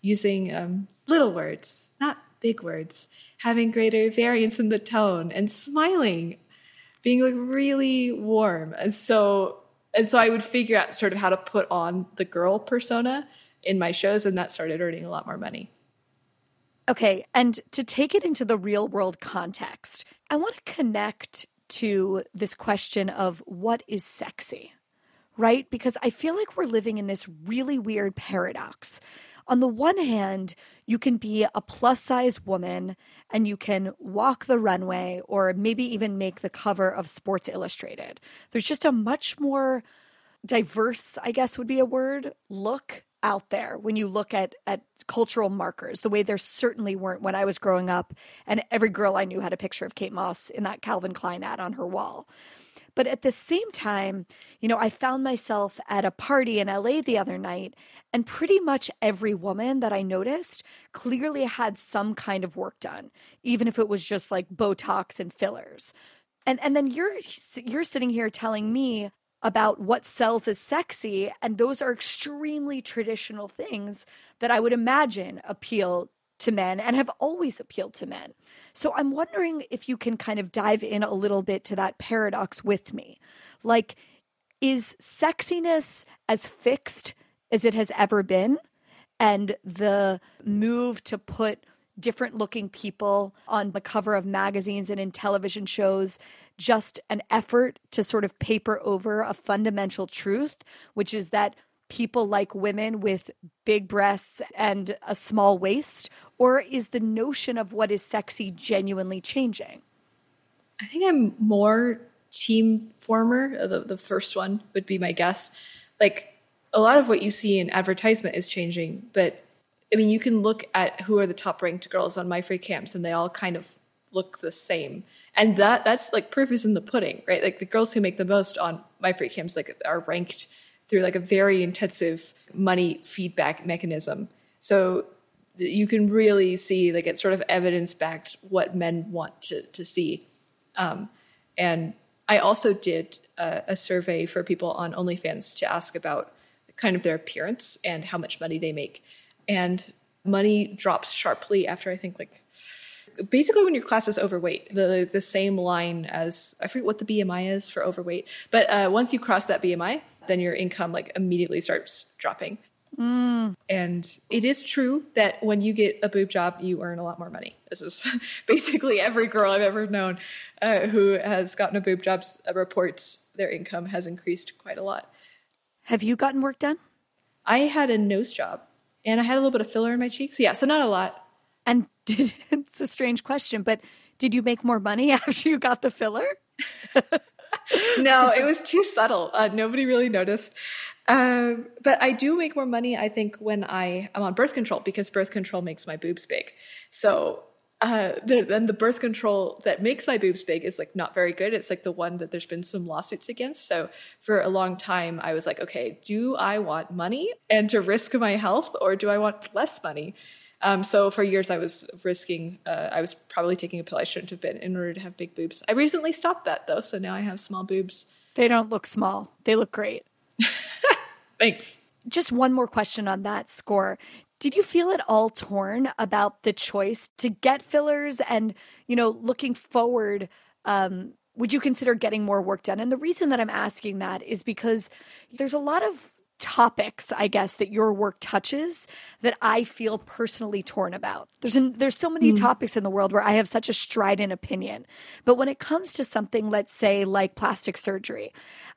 using um, little words, not big words, having greater variance in the tone and smiling, being like really warm. And so and so I would figure out sort of how to put on the girl persona in my shows and that started earning a lot more money. Okay, and to take it into the real world context, I want to connect to this question of what is sexy, right? Because I feel like we're living in this really weird paradox on the one hand, you can be a plus size woman and you can walk the runway or maybe even make the cover of Sports Illustrated. There's just a much more diverse, I guess would be a word, look out there when you look at at cultural markers the way there certainly weren't when I was growing up and every girl I knew had a picture of Kate Moss in that Calvin Klein ad on her wall. But at the same time, you know, I found myself at a party in LA the other night, and pretty much every woman that I noticed clearly had some kind of work done, even if it was just like Botox and fillers. And and then you're you're sitting here telling me about what sells as sexy, and those are extremely traditional things that I would imagine appeal to men and have always appealed to men. So I'm wondering if you can kind of dive in a little bit to that paradox with me. Like, is sexiness as fixed as it has ever been? And the move to put different looking people on the cover of magazines and in television shows just an effort to sort of paper over a fundamental truth, which is that people like women with big breasts and a small waist? Or is the notion of what is sexy genuinely changing? I think I'm more team former. The, the first one would be my guess. Like a lot of what you see in advertisement is changing, but I mean, you can look at who are the top ranked girls on MyFreeCams and they all kind of look the same. And that that's like proof is in the pudding, right? Like the girls who make the most on MyFreeCams like are ranked through like a very intensive money feedback mechanism. So you can really see like it's sort of evidence backed what men want to to see. Um, and I also did a, a survey for people on OnlyFans to ask about kind of their appearance and how much money they make. And money drops sharply after I think like basically when your class is overweight, the the same line as I forget what the BMI is for overweight, but uh, once you cross that BMI, then your income like immediately starts dropping. Mm. And it is true that when you get a boob job, you earn a lot more money. This is basically every girl I've ever known uh, who has gotten a boob job uh, reports their income has increased quite a lot. Have you gotten work done? I had a nose job and I had a little bit of filler in my cheeks. Yeah, so not a lot. And did, it's a strange question, but did you make more money after you got the filler? no, it was too subtle. Uh, nobody really noticed. Um, but I do make more money, I think, when I am on birth control because birth control makes my boobs big. So uh, then the birth control that makes my boobs big is like not very good. It's like the one that there's been some lawsuits against. So for a long time, I was like, okay, do I want money and to risk my health, or do I want less money? Um, so for years, I was risking. Uh, I was probably taking a pill I shouldn't have been in order to have big boobs. I recently stopped that though, so now I have small boobs. They don't look small. They look great. Thanks. Just one more question on that score. Did you feel at all torn about the choice to get fillers and, you know, looking forward, um, would you consider getting more work done? And the reason that I'm asking that is because there's a lot of topics, I guess, that your work touches that I feel personally torn about. There's an, there's so many mm. topics in the world where I have such a strident opinion. But when it comes to something, let's say like plastic surgery,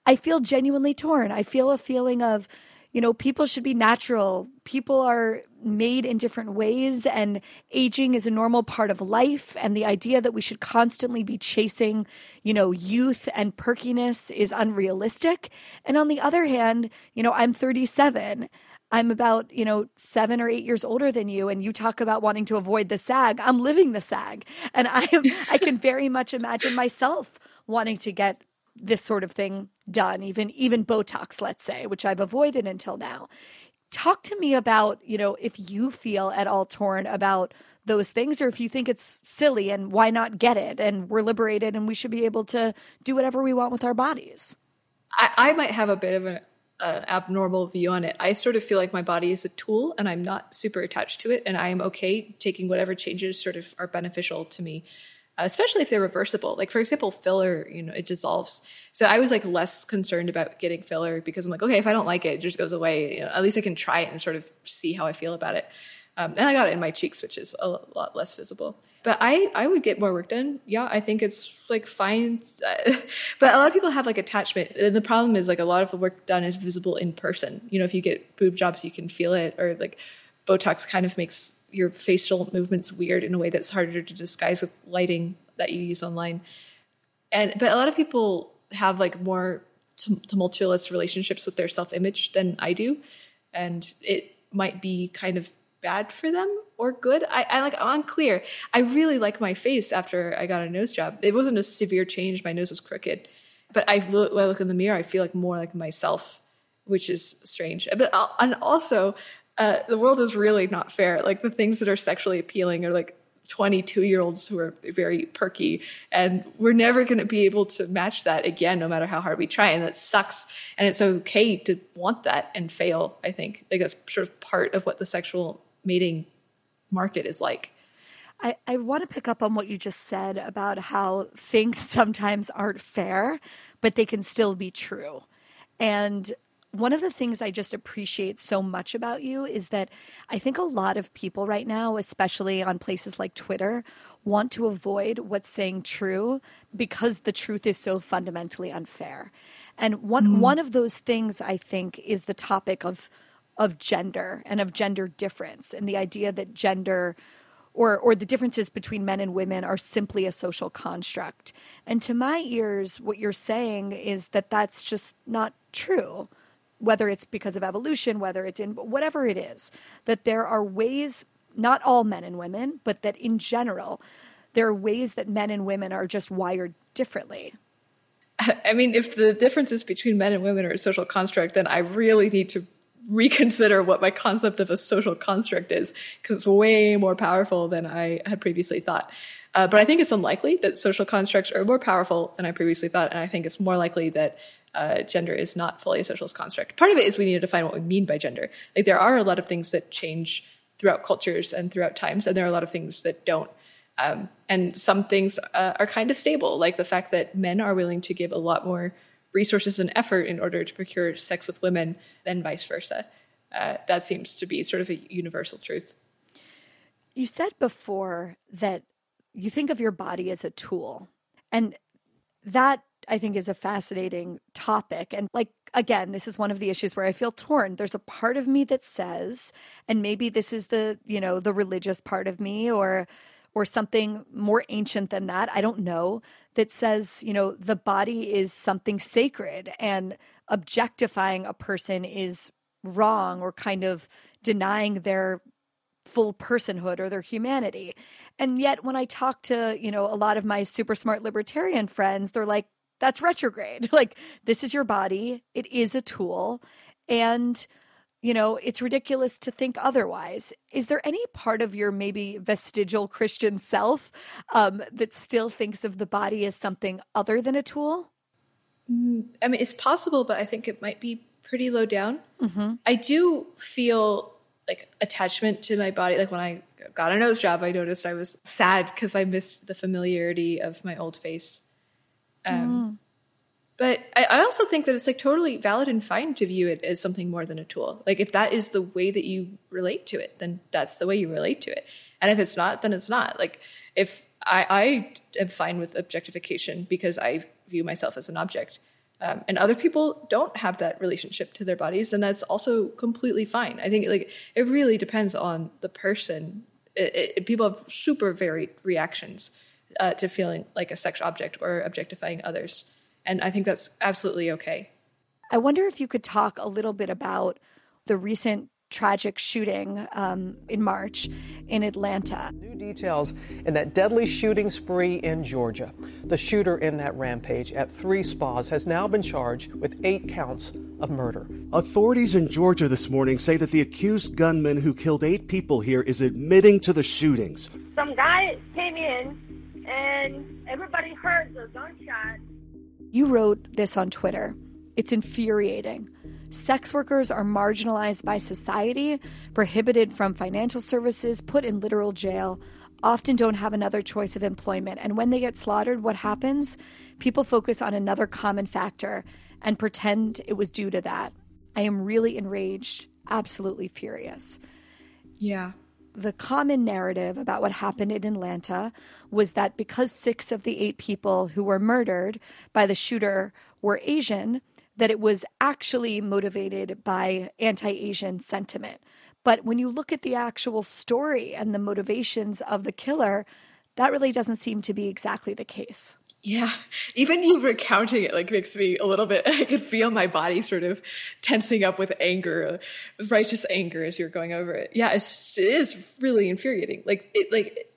I feel genuinely torn. I feel a feeling of, you know, people should be natural. People are made in different ways, and aging is a normal part of life. And the idea that we should constantly be chasing, you know, youth and perkiness is unrealistic. And on the other hand, you know, I'm 37. I'm about, you know, seven or eight years older than you, and you talk about wanting to avoid the sag. I'm living the sag. And I am I can very much imagine myself wanting to get this sort of thing done, even even Botox, let's say, which I've avoided until now. Talk to me about, you know, if you feel at all torn about those things or if you think it's silly and why not get it and we're liberated and we should be able to do whatever we want with our bodies. I, I might have a bit of an uh, abnormal view on it. I sort of feel like my body is a tool and I'm not super attached to it and I am okay taking whatever changes sort of are beneficial to me especially if they're reversible. Like for example, filler, you know, it dissolves. So I was like less concerned about getting filler because I'm like, okay, if I don't like it, it just goes away. You know, at least I can try it and sort of see how I feel about it. Um, and I got it in my cheeks, which is a lot less visible. But I, I would get more work done. Yeah, I think it's like fine. but a lot of people have like attachment. And the problem is like a lot of the work done is visible in person. You know, if you get boob jobs, you can feel it or like Botox kind of makes your facial movements weird in a way that's harder to disguise with lighting that you use online. And but a lot of people have like more tumultuous relationships with their self-image than I do, and it might be kind of bad for them or good. I, I like I'm unclear. I really like my face after I got a nose job. It wasn't a severe change. My nose was crooked, but I look, when I look in the mirror, I feel like more like myself, which is strange. But uh, and also uh, the world is really not fair. Like the things that are sexually appealing are like 22 year olds who are very perky and we're never going to be able to match that again no matter how hard we try and that sucks and it's okay to want that and fail i think like that's sort of part of what the sexual mating market is like I, I want to pick up on what you just said about how things sometimes aren't fair, but they can still be true. And one of the things I just appreciate so much about you is that I think a lot of people right now, especially on places like Twitter, want to avoid what's saying true because the truth is so fundamentally unfair. And one mm. one of those things I think is the topic of of gender and of gender difference and the idea that gender or or the differences between men and women are simply a social construct. And to my ears what you're saying is that that's just not true whether it's because of evolution, whether it's in whatever it is, that there are ways, not all men and women, but that in general, there are ways that men and women are just wired differently. I mean, if the differences between men and women are a social construct, then I really need to reconsider what my concept of a social construct is because it's way more powerful than I had previously thought. Uh, but I think it's unlikely that social constructs are more powerful than I previously thought, and I think it's more likely that uh, gender is not fully a social construct. Part of it is we need to define what we mean by gender. Like there are a lot of things that change throughout cultures and throughout times, and there are a lot of things that don't. Um, and some things uh, are kind of stable, like the fact that men are willing to give a lot more resources and effort in order to procure sex with women than vice versa. Uh, that seems to be sort of a universal truth. You said before that you think of your body as a tool. And that I think is a fascinating topic. And like, again, this is one of the issues where I feel torn. There's a part of me that says, and maybe this is the, you know, the religious part of me or, or something more ancient than that. I don't know that says, you know, the body is something sacred and objectifying a person is wrong or kind of denying their full personhood or their humanity. And yet when I talk to, you know, a lot of my super smart libertarian friends, they're like that's retrograde. like this is your body, it is a tool and you know, it's ridiculous to think otherwise. Is there any part of your maybe vestigial Christian self um, that still thinks of the body as something other than a tool? Mm, I mean, it's possible, but I think it might be pretty low down. Mm-hmm. I do feel like attachment to my body. Like when I got a nose job, I noticed I was sad because I missed the familiarity of my old face. Um, mm. But I, I also think that it's like totally valid and fine to view it as something more than a tool. Like if that is the way that you relate to it, then that's the way you relate to it. And if it's not, then it's not. Like if I, I am fine with objectification because I view myself as an object. Um, and other people don't have that relationship to their bodies and that's also completely fine i think like it really depends on the person it, it, people have super varied reactions uh, to feeling like a sex object or objectifying others and i think that's absolutely okay i wonder if you could talk a little bit about the recent tragic shooting um, in March in Atlanta. New details in that deadly shooting spree in Georgia. The shooter in that rampage at three spas has now been charged with eight counts of murder. Authorities in Georgia this morning say that the accused gunman who killed eight people here is admitting to the shootings. Some guy came in and everybody heard the gunshot. You wrote this on Twitter. It's infuriating. Sex workers are marginalized by society, prohibited from financial services, put in literal jail, often don't have another choice of employment. And when they get slaughtered, what happens? People focus on another common factor and pretend it was due to that. I am really enraged, absolutely furious. Yeah. The common narrative about what happened in Atlanta was that because six of the eight people who were murdered by the shooter were Asian, that it was actually motivated by anti Asian sentiment. But when you look at the actual story and the motivations of the killer, that really doesn't seem to be exactly the case. Yeah, even you recounting it like makes me a little bit. I could feel my body sort of tensing up with anger, righteous anger as you're going over it. Yeah, it's, it is really infuriating. Like it, like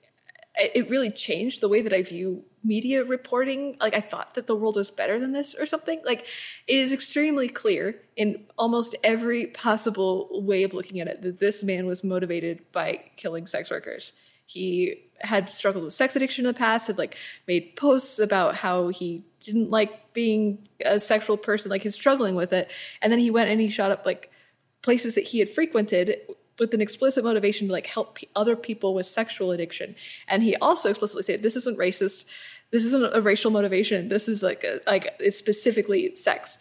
it really changed the way that I view media reporting. Like I thought that the world was better than this or something. Like it is extremely clear in almost every possible way of looking at it that this man was motivated by killing sex workers. He had struggled with sex addiction in the past, had like made posts about how he didn't like being a sexual person, like he's struggling with it. And then he went and he shot up like places that he had frequented with an explicit motivation to like help p- other people with sexual addiction. And he also explicitly said, "This isn't racist. This isn't a racial motivation. This is like a, like it's specifically sex."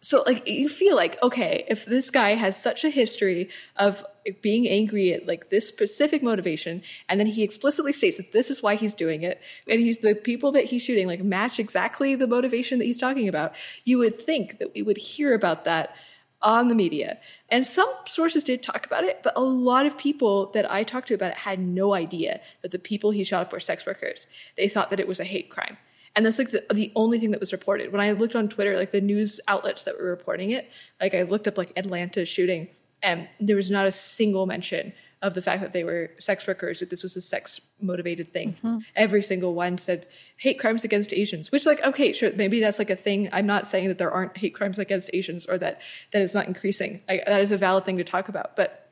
So like you feel like okay, if this guy has such a history of being angry at like this specific motivation, and then he explicitly states that this is why he's doing it, and he's the people that he's shooting like match exactly the motivation that he's talking about, you would think that we would hear about that on the media. And some sources did talk about it, but a lot of people that I talked to about it had no idea that the people he shot up were sex workers. They thought that it was a hate crime. And that's like the, the only thing that was reported. When I looked on Twitter, like the news outlets that were reporting it, like I looked up like Atlanta shooting, and there was not a single mention of the fact that they were sex workers, that this was a sex motivated thing. Mm-hmm. Every single one said hate crimes against Asians, which like, okay, sure, maybe that's like a thing. I'm not saying that there aren't hate crimes against Asians or that, that it's not increasing. I, that is a valid thing to talk about. But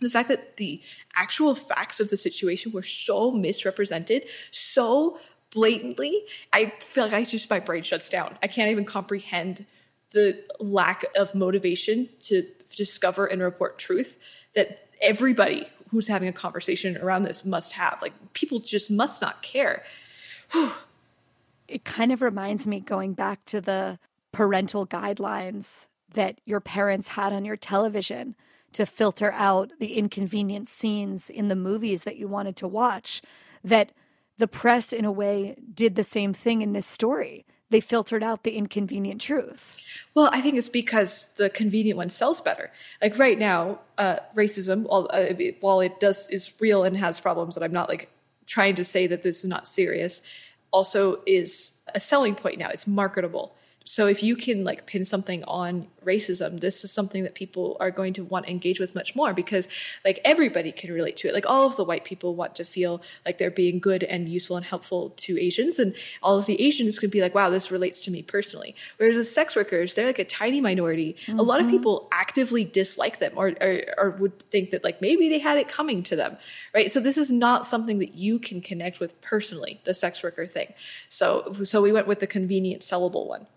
the fact that the actual facts of the situation were so misrepresented, so blatantly, I feel like I just my brain shuts down. I can't even comprehend the lack of motivation to discover and report truth that everybody who's having a conversation around this must have. Like people just must not care. it kind of reminds me going back to the parental guidelines that your parents had on your television to filter out the inconvenient scenes in the movies that you wanted to watch that the press in a way did the same thing in this story they filtered out the inconvenient truth. Well i think it's because the convenient one sells better. Like right now uh, racism uh, while it does is real and has problems and i'm not like trying to say that this is not serious also is a selling point now. It's marketable so if you can like pin something on racism, this is something that people are going to want to engage with much more because like everybody can relate to it. Like all of the white people want to feel like they're being good and useful and helpful to Asians and all of the Asians could be like, wow, this relates to me personally. Whereas the sex workers, they're like a tiny minority. Mm-hmm. A lot of people actively dislike them or, or, or would think that like maybe they had it coming to them, right? So this is not something that you can connect with personally, the sex worker thing. So, so we went with the convenient sellable one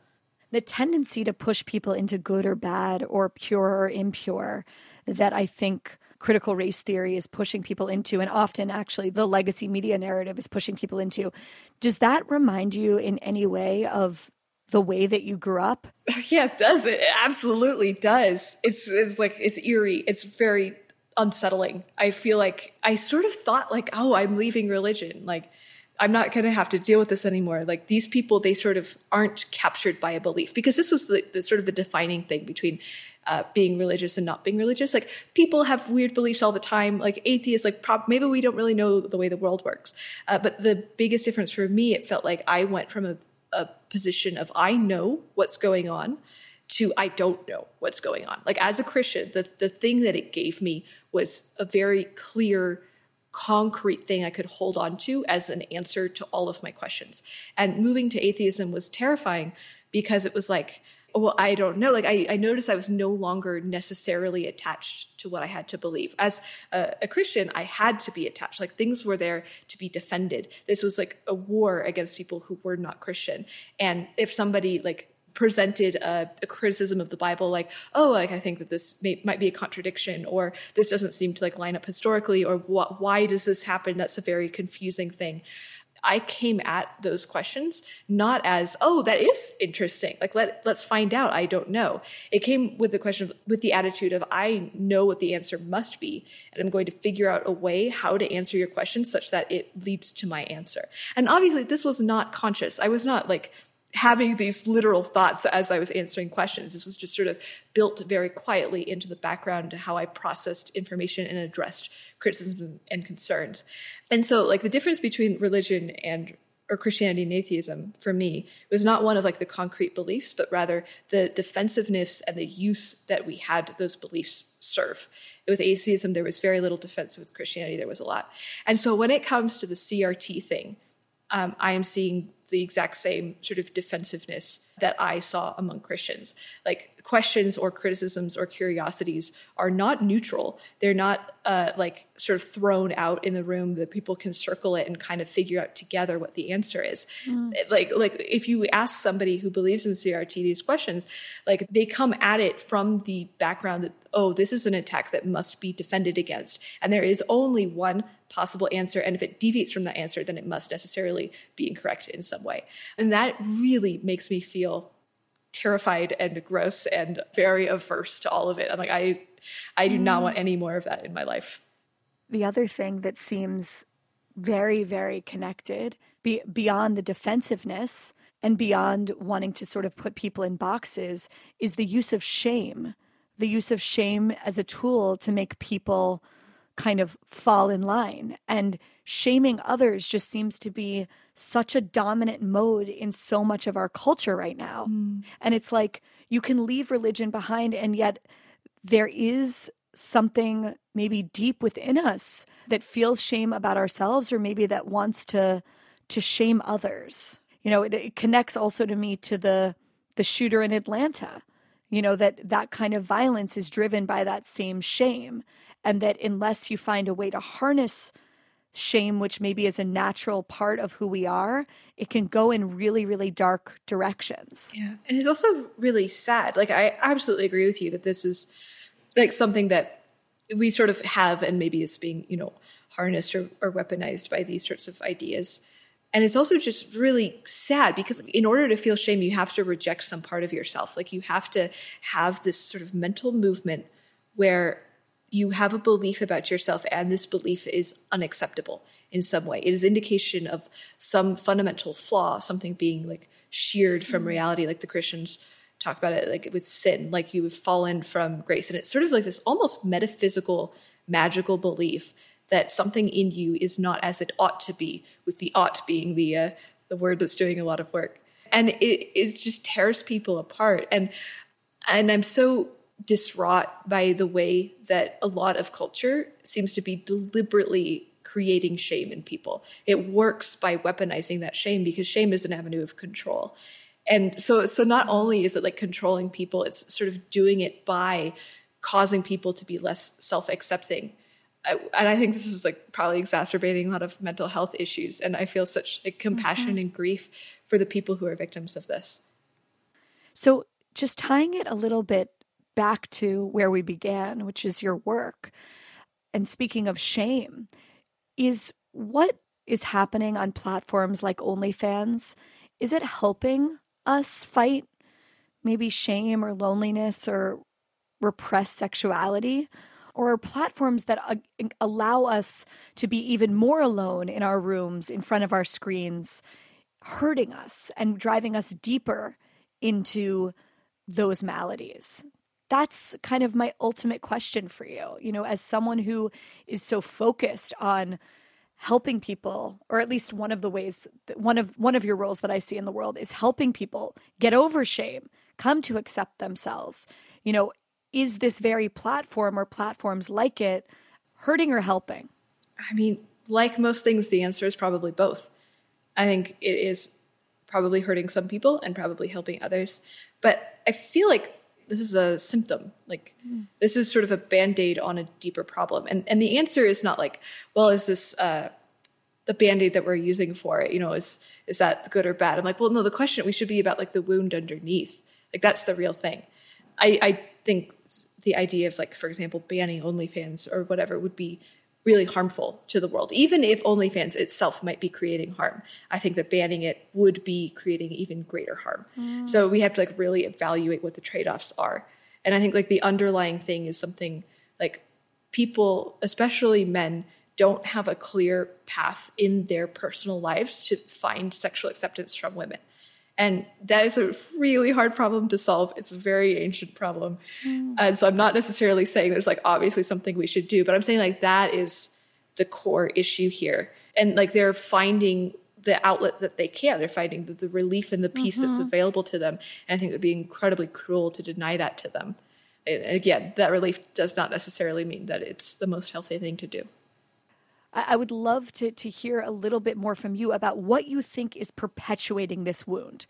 the tendency to push people into good or bad or pure or impure that I think critical race theory is pushing people into, and often actually the legacy media narrative is pushing people into. Does that remind you in any way of the way that you grew up? Yeah, it does. It absolutely does. It's, it's like, it's eerie. It's very unsettling. I feel like I sort of thought like, oh, I'm leaving religion. Like, I'm not going to have to deal with this anymore. Like these people, they sort of aren't captured by a belief because this was the, the sort of the defining thing between uh, being religious and not being religious. Like people have weird beliefs all the time. Like atheists, like prob- maybe we don't really know the way the world works. Uh, but the biggest difference for me, it felt like I went from a, a position of I know what's going on to I don't know what's going on. Like as a Christian, the the thing that it gave me was a very clear concrete thing I could hold on to as an answer to all of my questions. And moving to atheism was terrifying because it was like, well, I don't know. Like, I, I noticed I was no longer necessarily attached to what I had to believe. As a, a, Christian, I had to be attached. Like, things were there to be defended. This was like a war against people who were not Christian. And if somebody, like, presented a, a, criticism of the Bible, like, oh, like I think that this may, might be a contradiction, or this doesn't seem to like line up historically, or what, why does this happen? That's a very confusing thing. I came at those questions not as, oh, that is interesting. Like let let's find out. I don't know. It came with the question of, with the attitude of I know what the answer must be, and I'm going to figure out a way how to answer your question such that it leads to my answer. And obviously, this was not conscious. I was not like having these literal thoughts as I was answering questions. This was just sort of built very quietly into the background to how I processed information and addressed criticism and concerns. And so, like, the difference between religion and or Christianity and atheism for me was not one of like the concrete beliefs, but rather the defensiveness and the use that we had those beliefs serve. With atheism, there was very little defense. With Christianity, there was a lot. And so when it comes to the CRT thing, um, I am seeing the exact same sort of defensiveness that I saw among Christians. Like questions or criticisms or curiosities are not neutral. They're not uh, like sort of thrown out in the room that people can circle it and kind of figure out together what the answer is. Mm. Like like if you ask somebody who believes in CRT these questions, like they come at it from the background that oh this is an attack that must be defended against, and there is only one possible answer. And if it deviates from that answer, then it must necessarily be incorrect in some way. And that really makes me feel terrified and gross and very averse to all of it. I'm like, I, I do not mm. want any more of that in my life. The other thing that seems very, very connected be, beyond the defensiveness and beyond wanting to sort of put people in boxes is the use of shame. The use of shame as a tool to make people kind of fall in line. And shaming others just seems to be such a dominant mode in so much of our culture right now. Mm. And it's like you can leave religion behind, and yet there is something maybe deep within us that feels shame about ourselves or maybe that wants to to shame others. You know, it, it connects also to me to the the shooter in Atlanta. You know that that kind of violence is driven by that same shame and that unless you find a way to harness shame, which maybe is a natural part of who we are, it can go in really, really dark directions. Yeah. And it's also really sad. Like, I absolutely agree with you that this is like something that we sort of have and maybe is being, you know, harnessed or, or weaponized by these sorts of ideas. And it's also just really sad because in order to feel shame, you have to reject some part of yourself. Like you have to have this sort of mental movement where you have a belief about yourself and this belief is unacceptable in some way. It is indication of some fundamental flaw, something being like sheared from reality, like the Christians talk about it, like with sin, like you have fallen from grace. And it's sort of like this almost metaphysical, magical belief that something in you is not as it ought to be, with the ought being the uh, the word that's doing a lot of work, and it it just tears people apart. And and I'm so distraught by the way that a lot of culture seems to be deliberately creating shame in people. It works by weaponizing that shame because shame is an avenue of control. And so so not only is it like controlling people, it's sort of doing it by causing people to be less self-accepting and I think this is like probably exacerbating a lot of mental health issues. And I feel such like compassion mm-hmm. and grief for the people who are victims of this. So, just tying it a little bit back to where we began, which is your work, and speaking of shame, is what is happening on platforms like OnlyFans? Is it helping us fight maybe shame or loneliness or repressed sexuality? or platforms that uh, allow us to be even more alone in our rooms in front of our screens hurting us and driving us deeper into those maladies that's kind of my ultimate question for you you know as someone who is so focused on helping people or at least one of the ways one of one of your roles that i see in the world is helping people get over shame come to accept themselves you know is this very platform or platforms like it hurting or helping? I mean, like most things, the answer is probably both. I think it is probably hurting some people and probably helping others. But I feel like this is a symptom. Like mm. this is sort of a band-aid on a deeper problem. And and the answer is not like, well, is this uh the band-aid that we're using for it, you know, is is that good or bad? I'm like, well, no, the question we should be about like the wound underneath. Like that's the real thing. I, I think the idea of like, for example, banning OnlyFans or whatever would be really harmful to the world. Even if OnlyFans itself might be creating harm, I think that banning it would be creating even greater harm. Mm. So we have to like really evaluate what the trade-offs are. And I think like the underlying thing is something like people, especially men, don't have a clear path in their personal lives to find sexual acceptance from women. And that is a really hard problem to solve. It's a very ancient problem. Mm. And so I'm not necessarily saying there's like obviously something we should do, but I'm saying like that is the core issue here. And like they're finding the outlet that they can. They're finding the, the relief and the peace mm-hmm. that's available to them. And I think it would be incredibly cruel to deny that to them. And again, that relief does not necessarily mean that it's the most healthy thing to do. I would love to, to hear a little bit more from you about what you think is perpetuating this wound.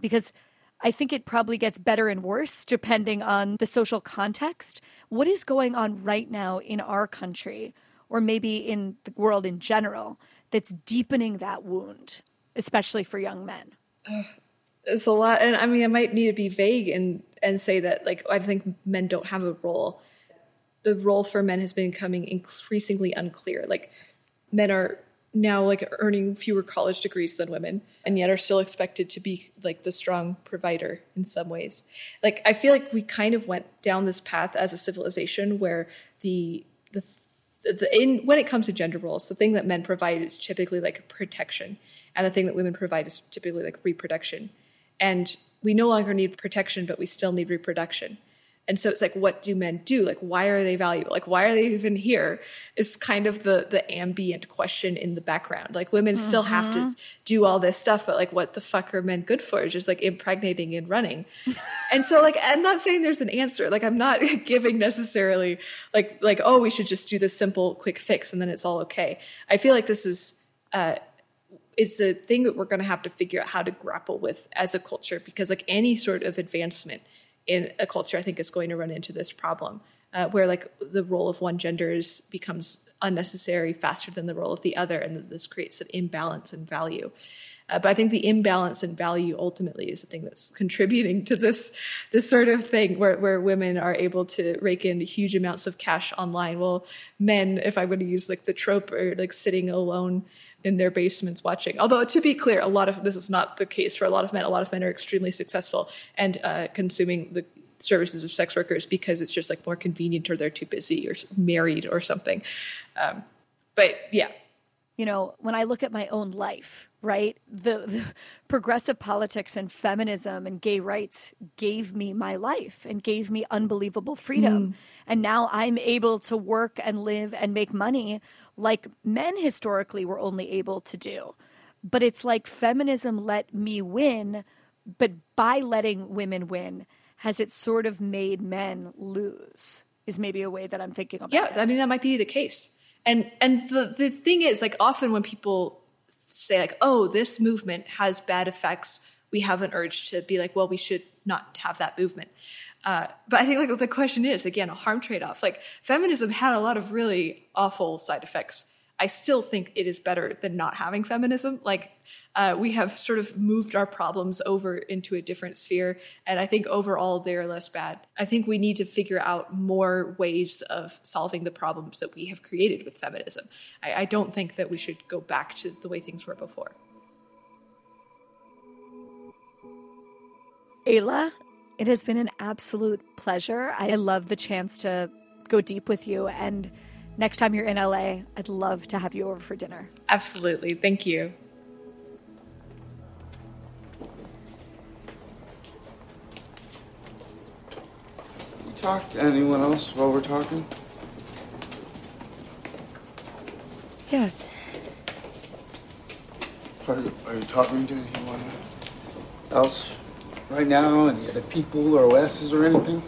Because I think it probably gets better and worse depending on the social context. What is going on right now in our country, or maybe in the world in general, that's deepening that wound, especially for young men? It's a lot. And I mean, I might need to be vague and, and say that, like, I think men don't have a role. The role for men has been becoming increasingly unclear. Like, men are now like earning fewer college degrees than women and yet are still expected to be like the strong provider in some ways. Like i feel like we kind of went down this path as a civilization where the the, the in when it comes to gender roles the thing that men provide is typically like protection and the thing that women provide is typically like reproduction. And we no longer need protection but we still need reproduction And so it's like, what do men do? Like, why are they valuable? Like, why are they even here? Is kind of the the ambient question in the background. Like, women mm-hmm. still have to mm-hmm. do all this stuff, but like, what the fuck are men good for? Just like impregnating and running. and so, like, I'm not saying there's an answer. Like, I'm not giving necessarily like like oh, we should just do this simple quick fix and then it's all okay. I feel like this is. Uh, it's a thing that we're going to have to figure out how to grapple with as a culture because like any sort of advancement in a culture, I think is going to run into this problem uh, where like the role of one gender is, becomes unnecessary faster than the role of the other, and this creates an imbalance in value. Uh, but I think the imbalance in value ultimately is the thing that's contributing to this this sort of thing where, where women are able to rake in huge amounts of cash online. Well, men, if I were to use like the trope, are like sitting alone in their basements watching. Although to be clear, a lot of this is not the case for a lot of men. A lot of men are extremely successful and uh, consuming the services of sex workers because it's just like more convenient or they're too busy or married or something. Um, but yeah. You know, when I look at my own life, right, the, the progressive politics and feminism and gay rights gave me my life and gave me unbelievable freedom. Mm. And now I'm able to work and live and make money like men historically were only able to do. But it's like feminism let me win, but by letting women win, has it sort of made men lose? Is maybe a way that I'm thinking about yeah, it. I mean that might be the case. And and the the thing is like often when people say like, "Oh, this movement has bad effects," we have an urge to be like, "Well, we should not have that movement." Uh, but I think like the question is again a harm trade off. Like feminism had a lot of really awful side effects. I still think it is better than not having feminism. Like uh, we have sort of moved our problems over into a different sphere, and I think overall they're less bad. I think we need to figure out more ways of solving the problems that we have created with feminism. I, I don't think that we should go back to the way things were before. Aella, it has been an absolute pleasure. I love the chance to go deep with you. And next time you're in LA, I'd love to have you over for dinner. Absolutely. Thank you. You talk to anyone else while we're talking? Yes. Are you, are you talking to anyone else? Right now? Any other people or OSs or anything?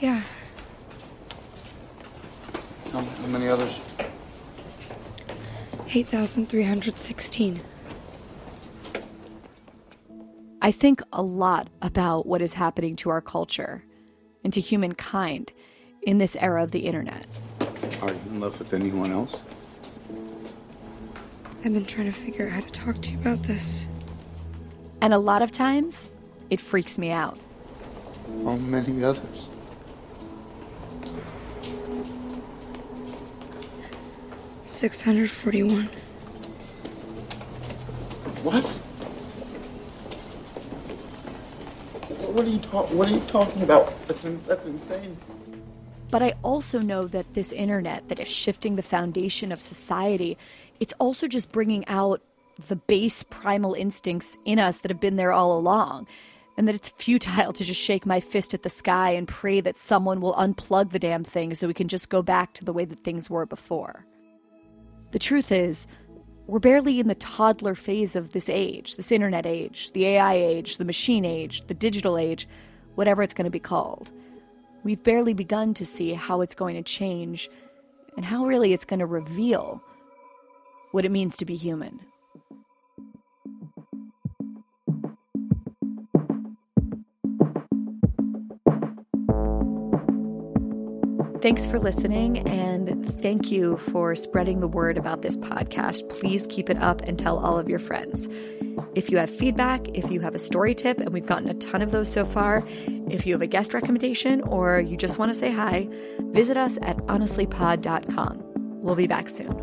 Yeah. How, how many others? 8,316. I think a lot about what is happening to our culture and to humankind in this era of the internet. Are you in love with anyone else? I've been trying to figure out how to talk to you about this. And a lot of times, it freaks me out. How many others? Six hundred forty-one. What? What are you talking? What are you talking about? That's in- that's insane. But I also know that this internet that is shifting the foundation of society, it's also just bringing out the base primal instincts in us that have been there all along, and that it's futile to just shake my fist at the sky and pray that someone will unplug the damn thing so we can just go back to the way that things were before. The truth is, we're barely in the toddler phase of this age, this internet age, the AI age, the machine age, the digital age, whatever it's going to be called. We've barely begun to see how it's going to change and how really it's going to reveal what it means to be human. Thanks for listening, and thank you for spreading the word about this podcast. Please keep it up and tell all of your friends. If you have feedback, if you have a story tip, and we've gotten a ton of those so far, if you have a guest recommendation or you just want to say hi, visit us at honestlypod.com. We'll be back soon.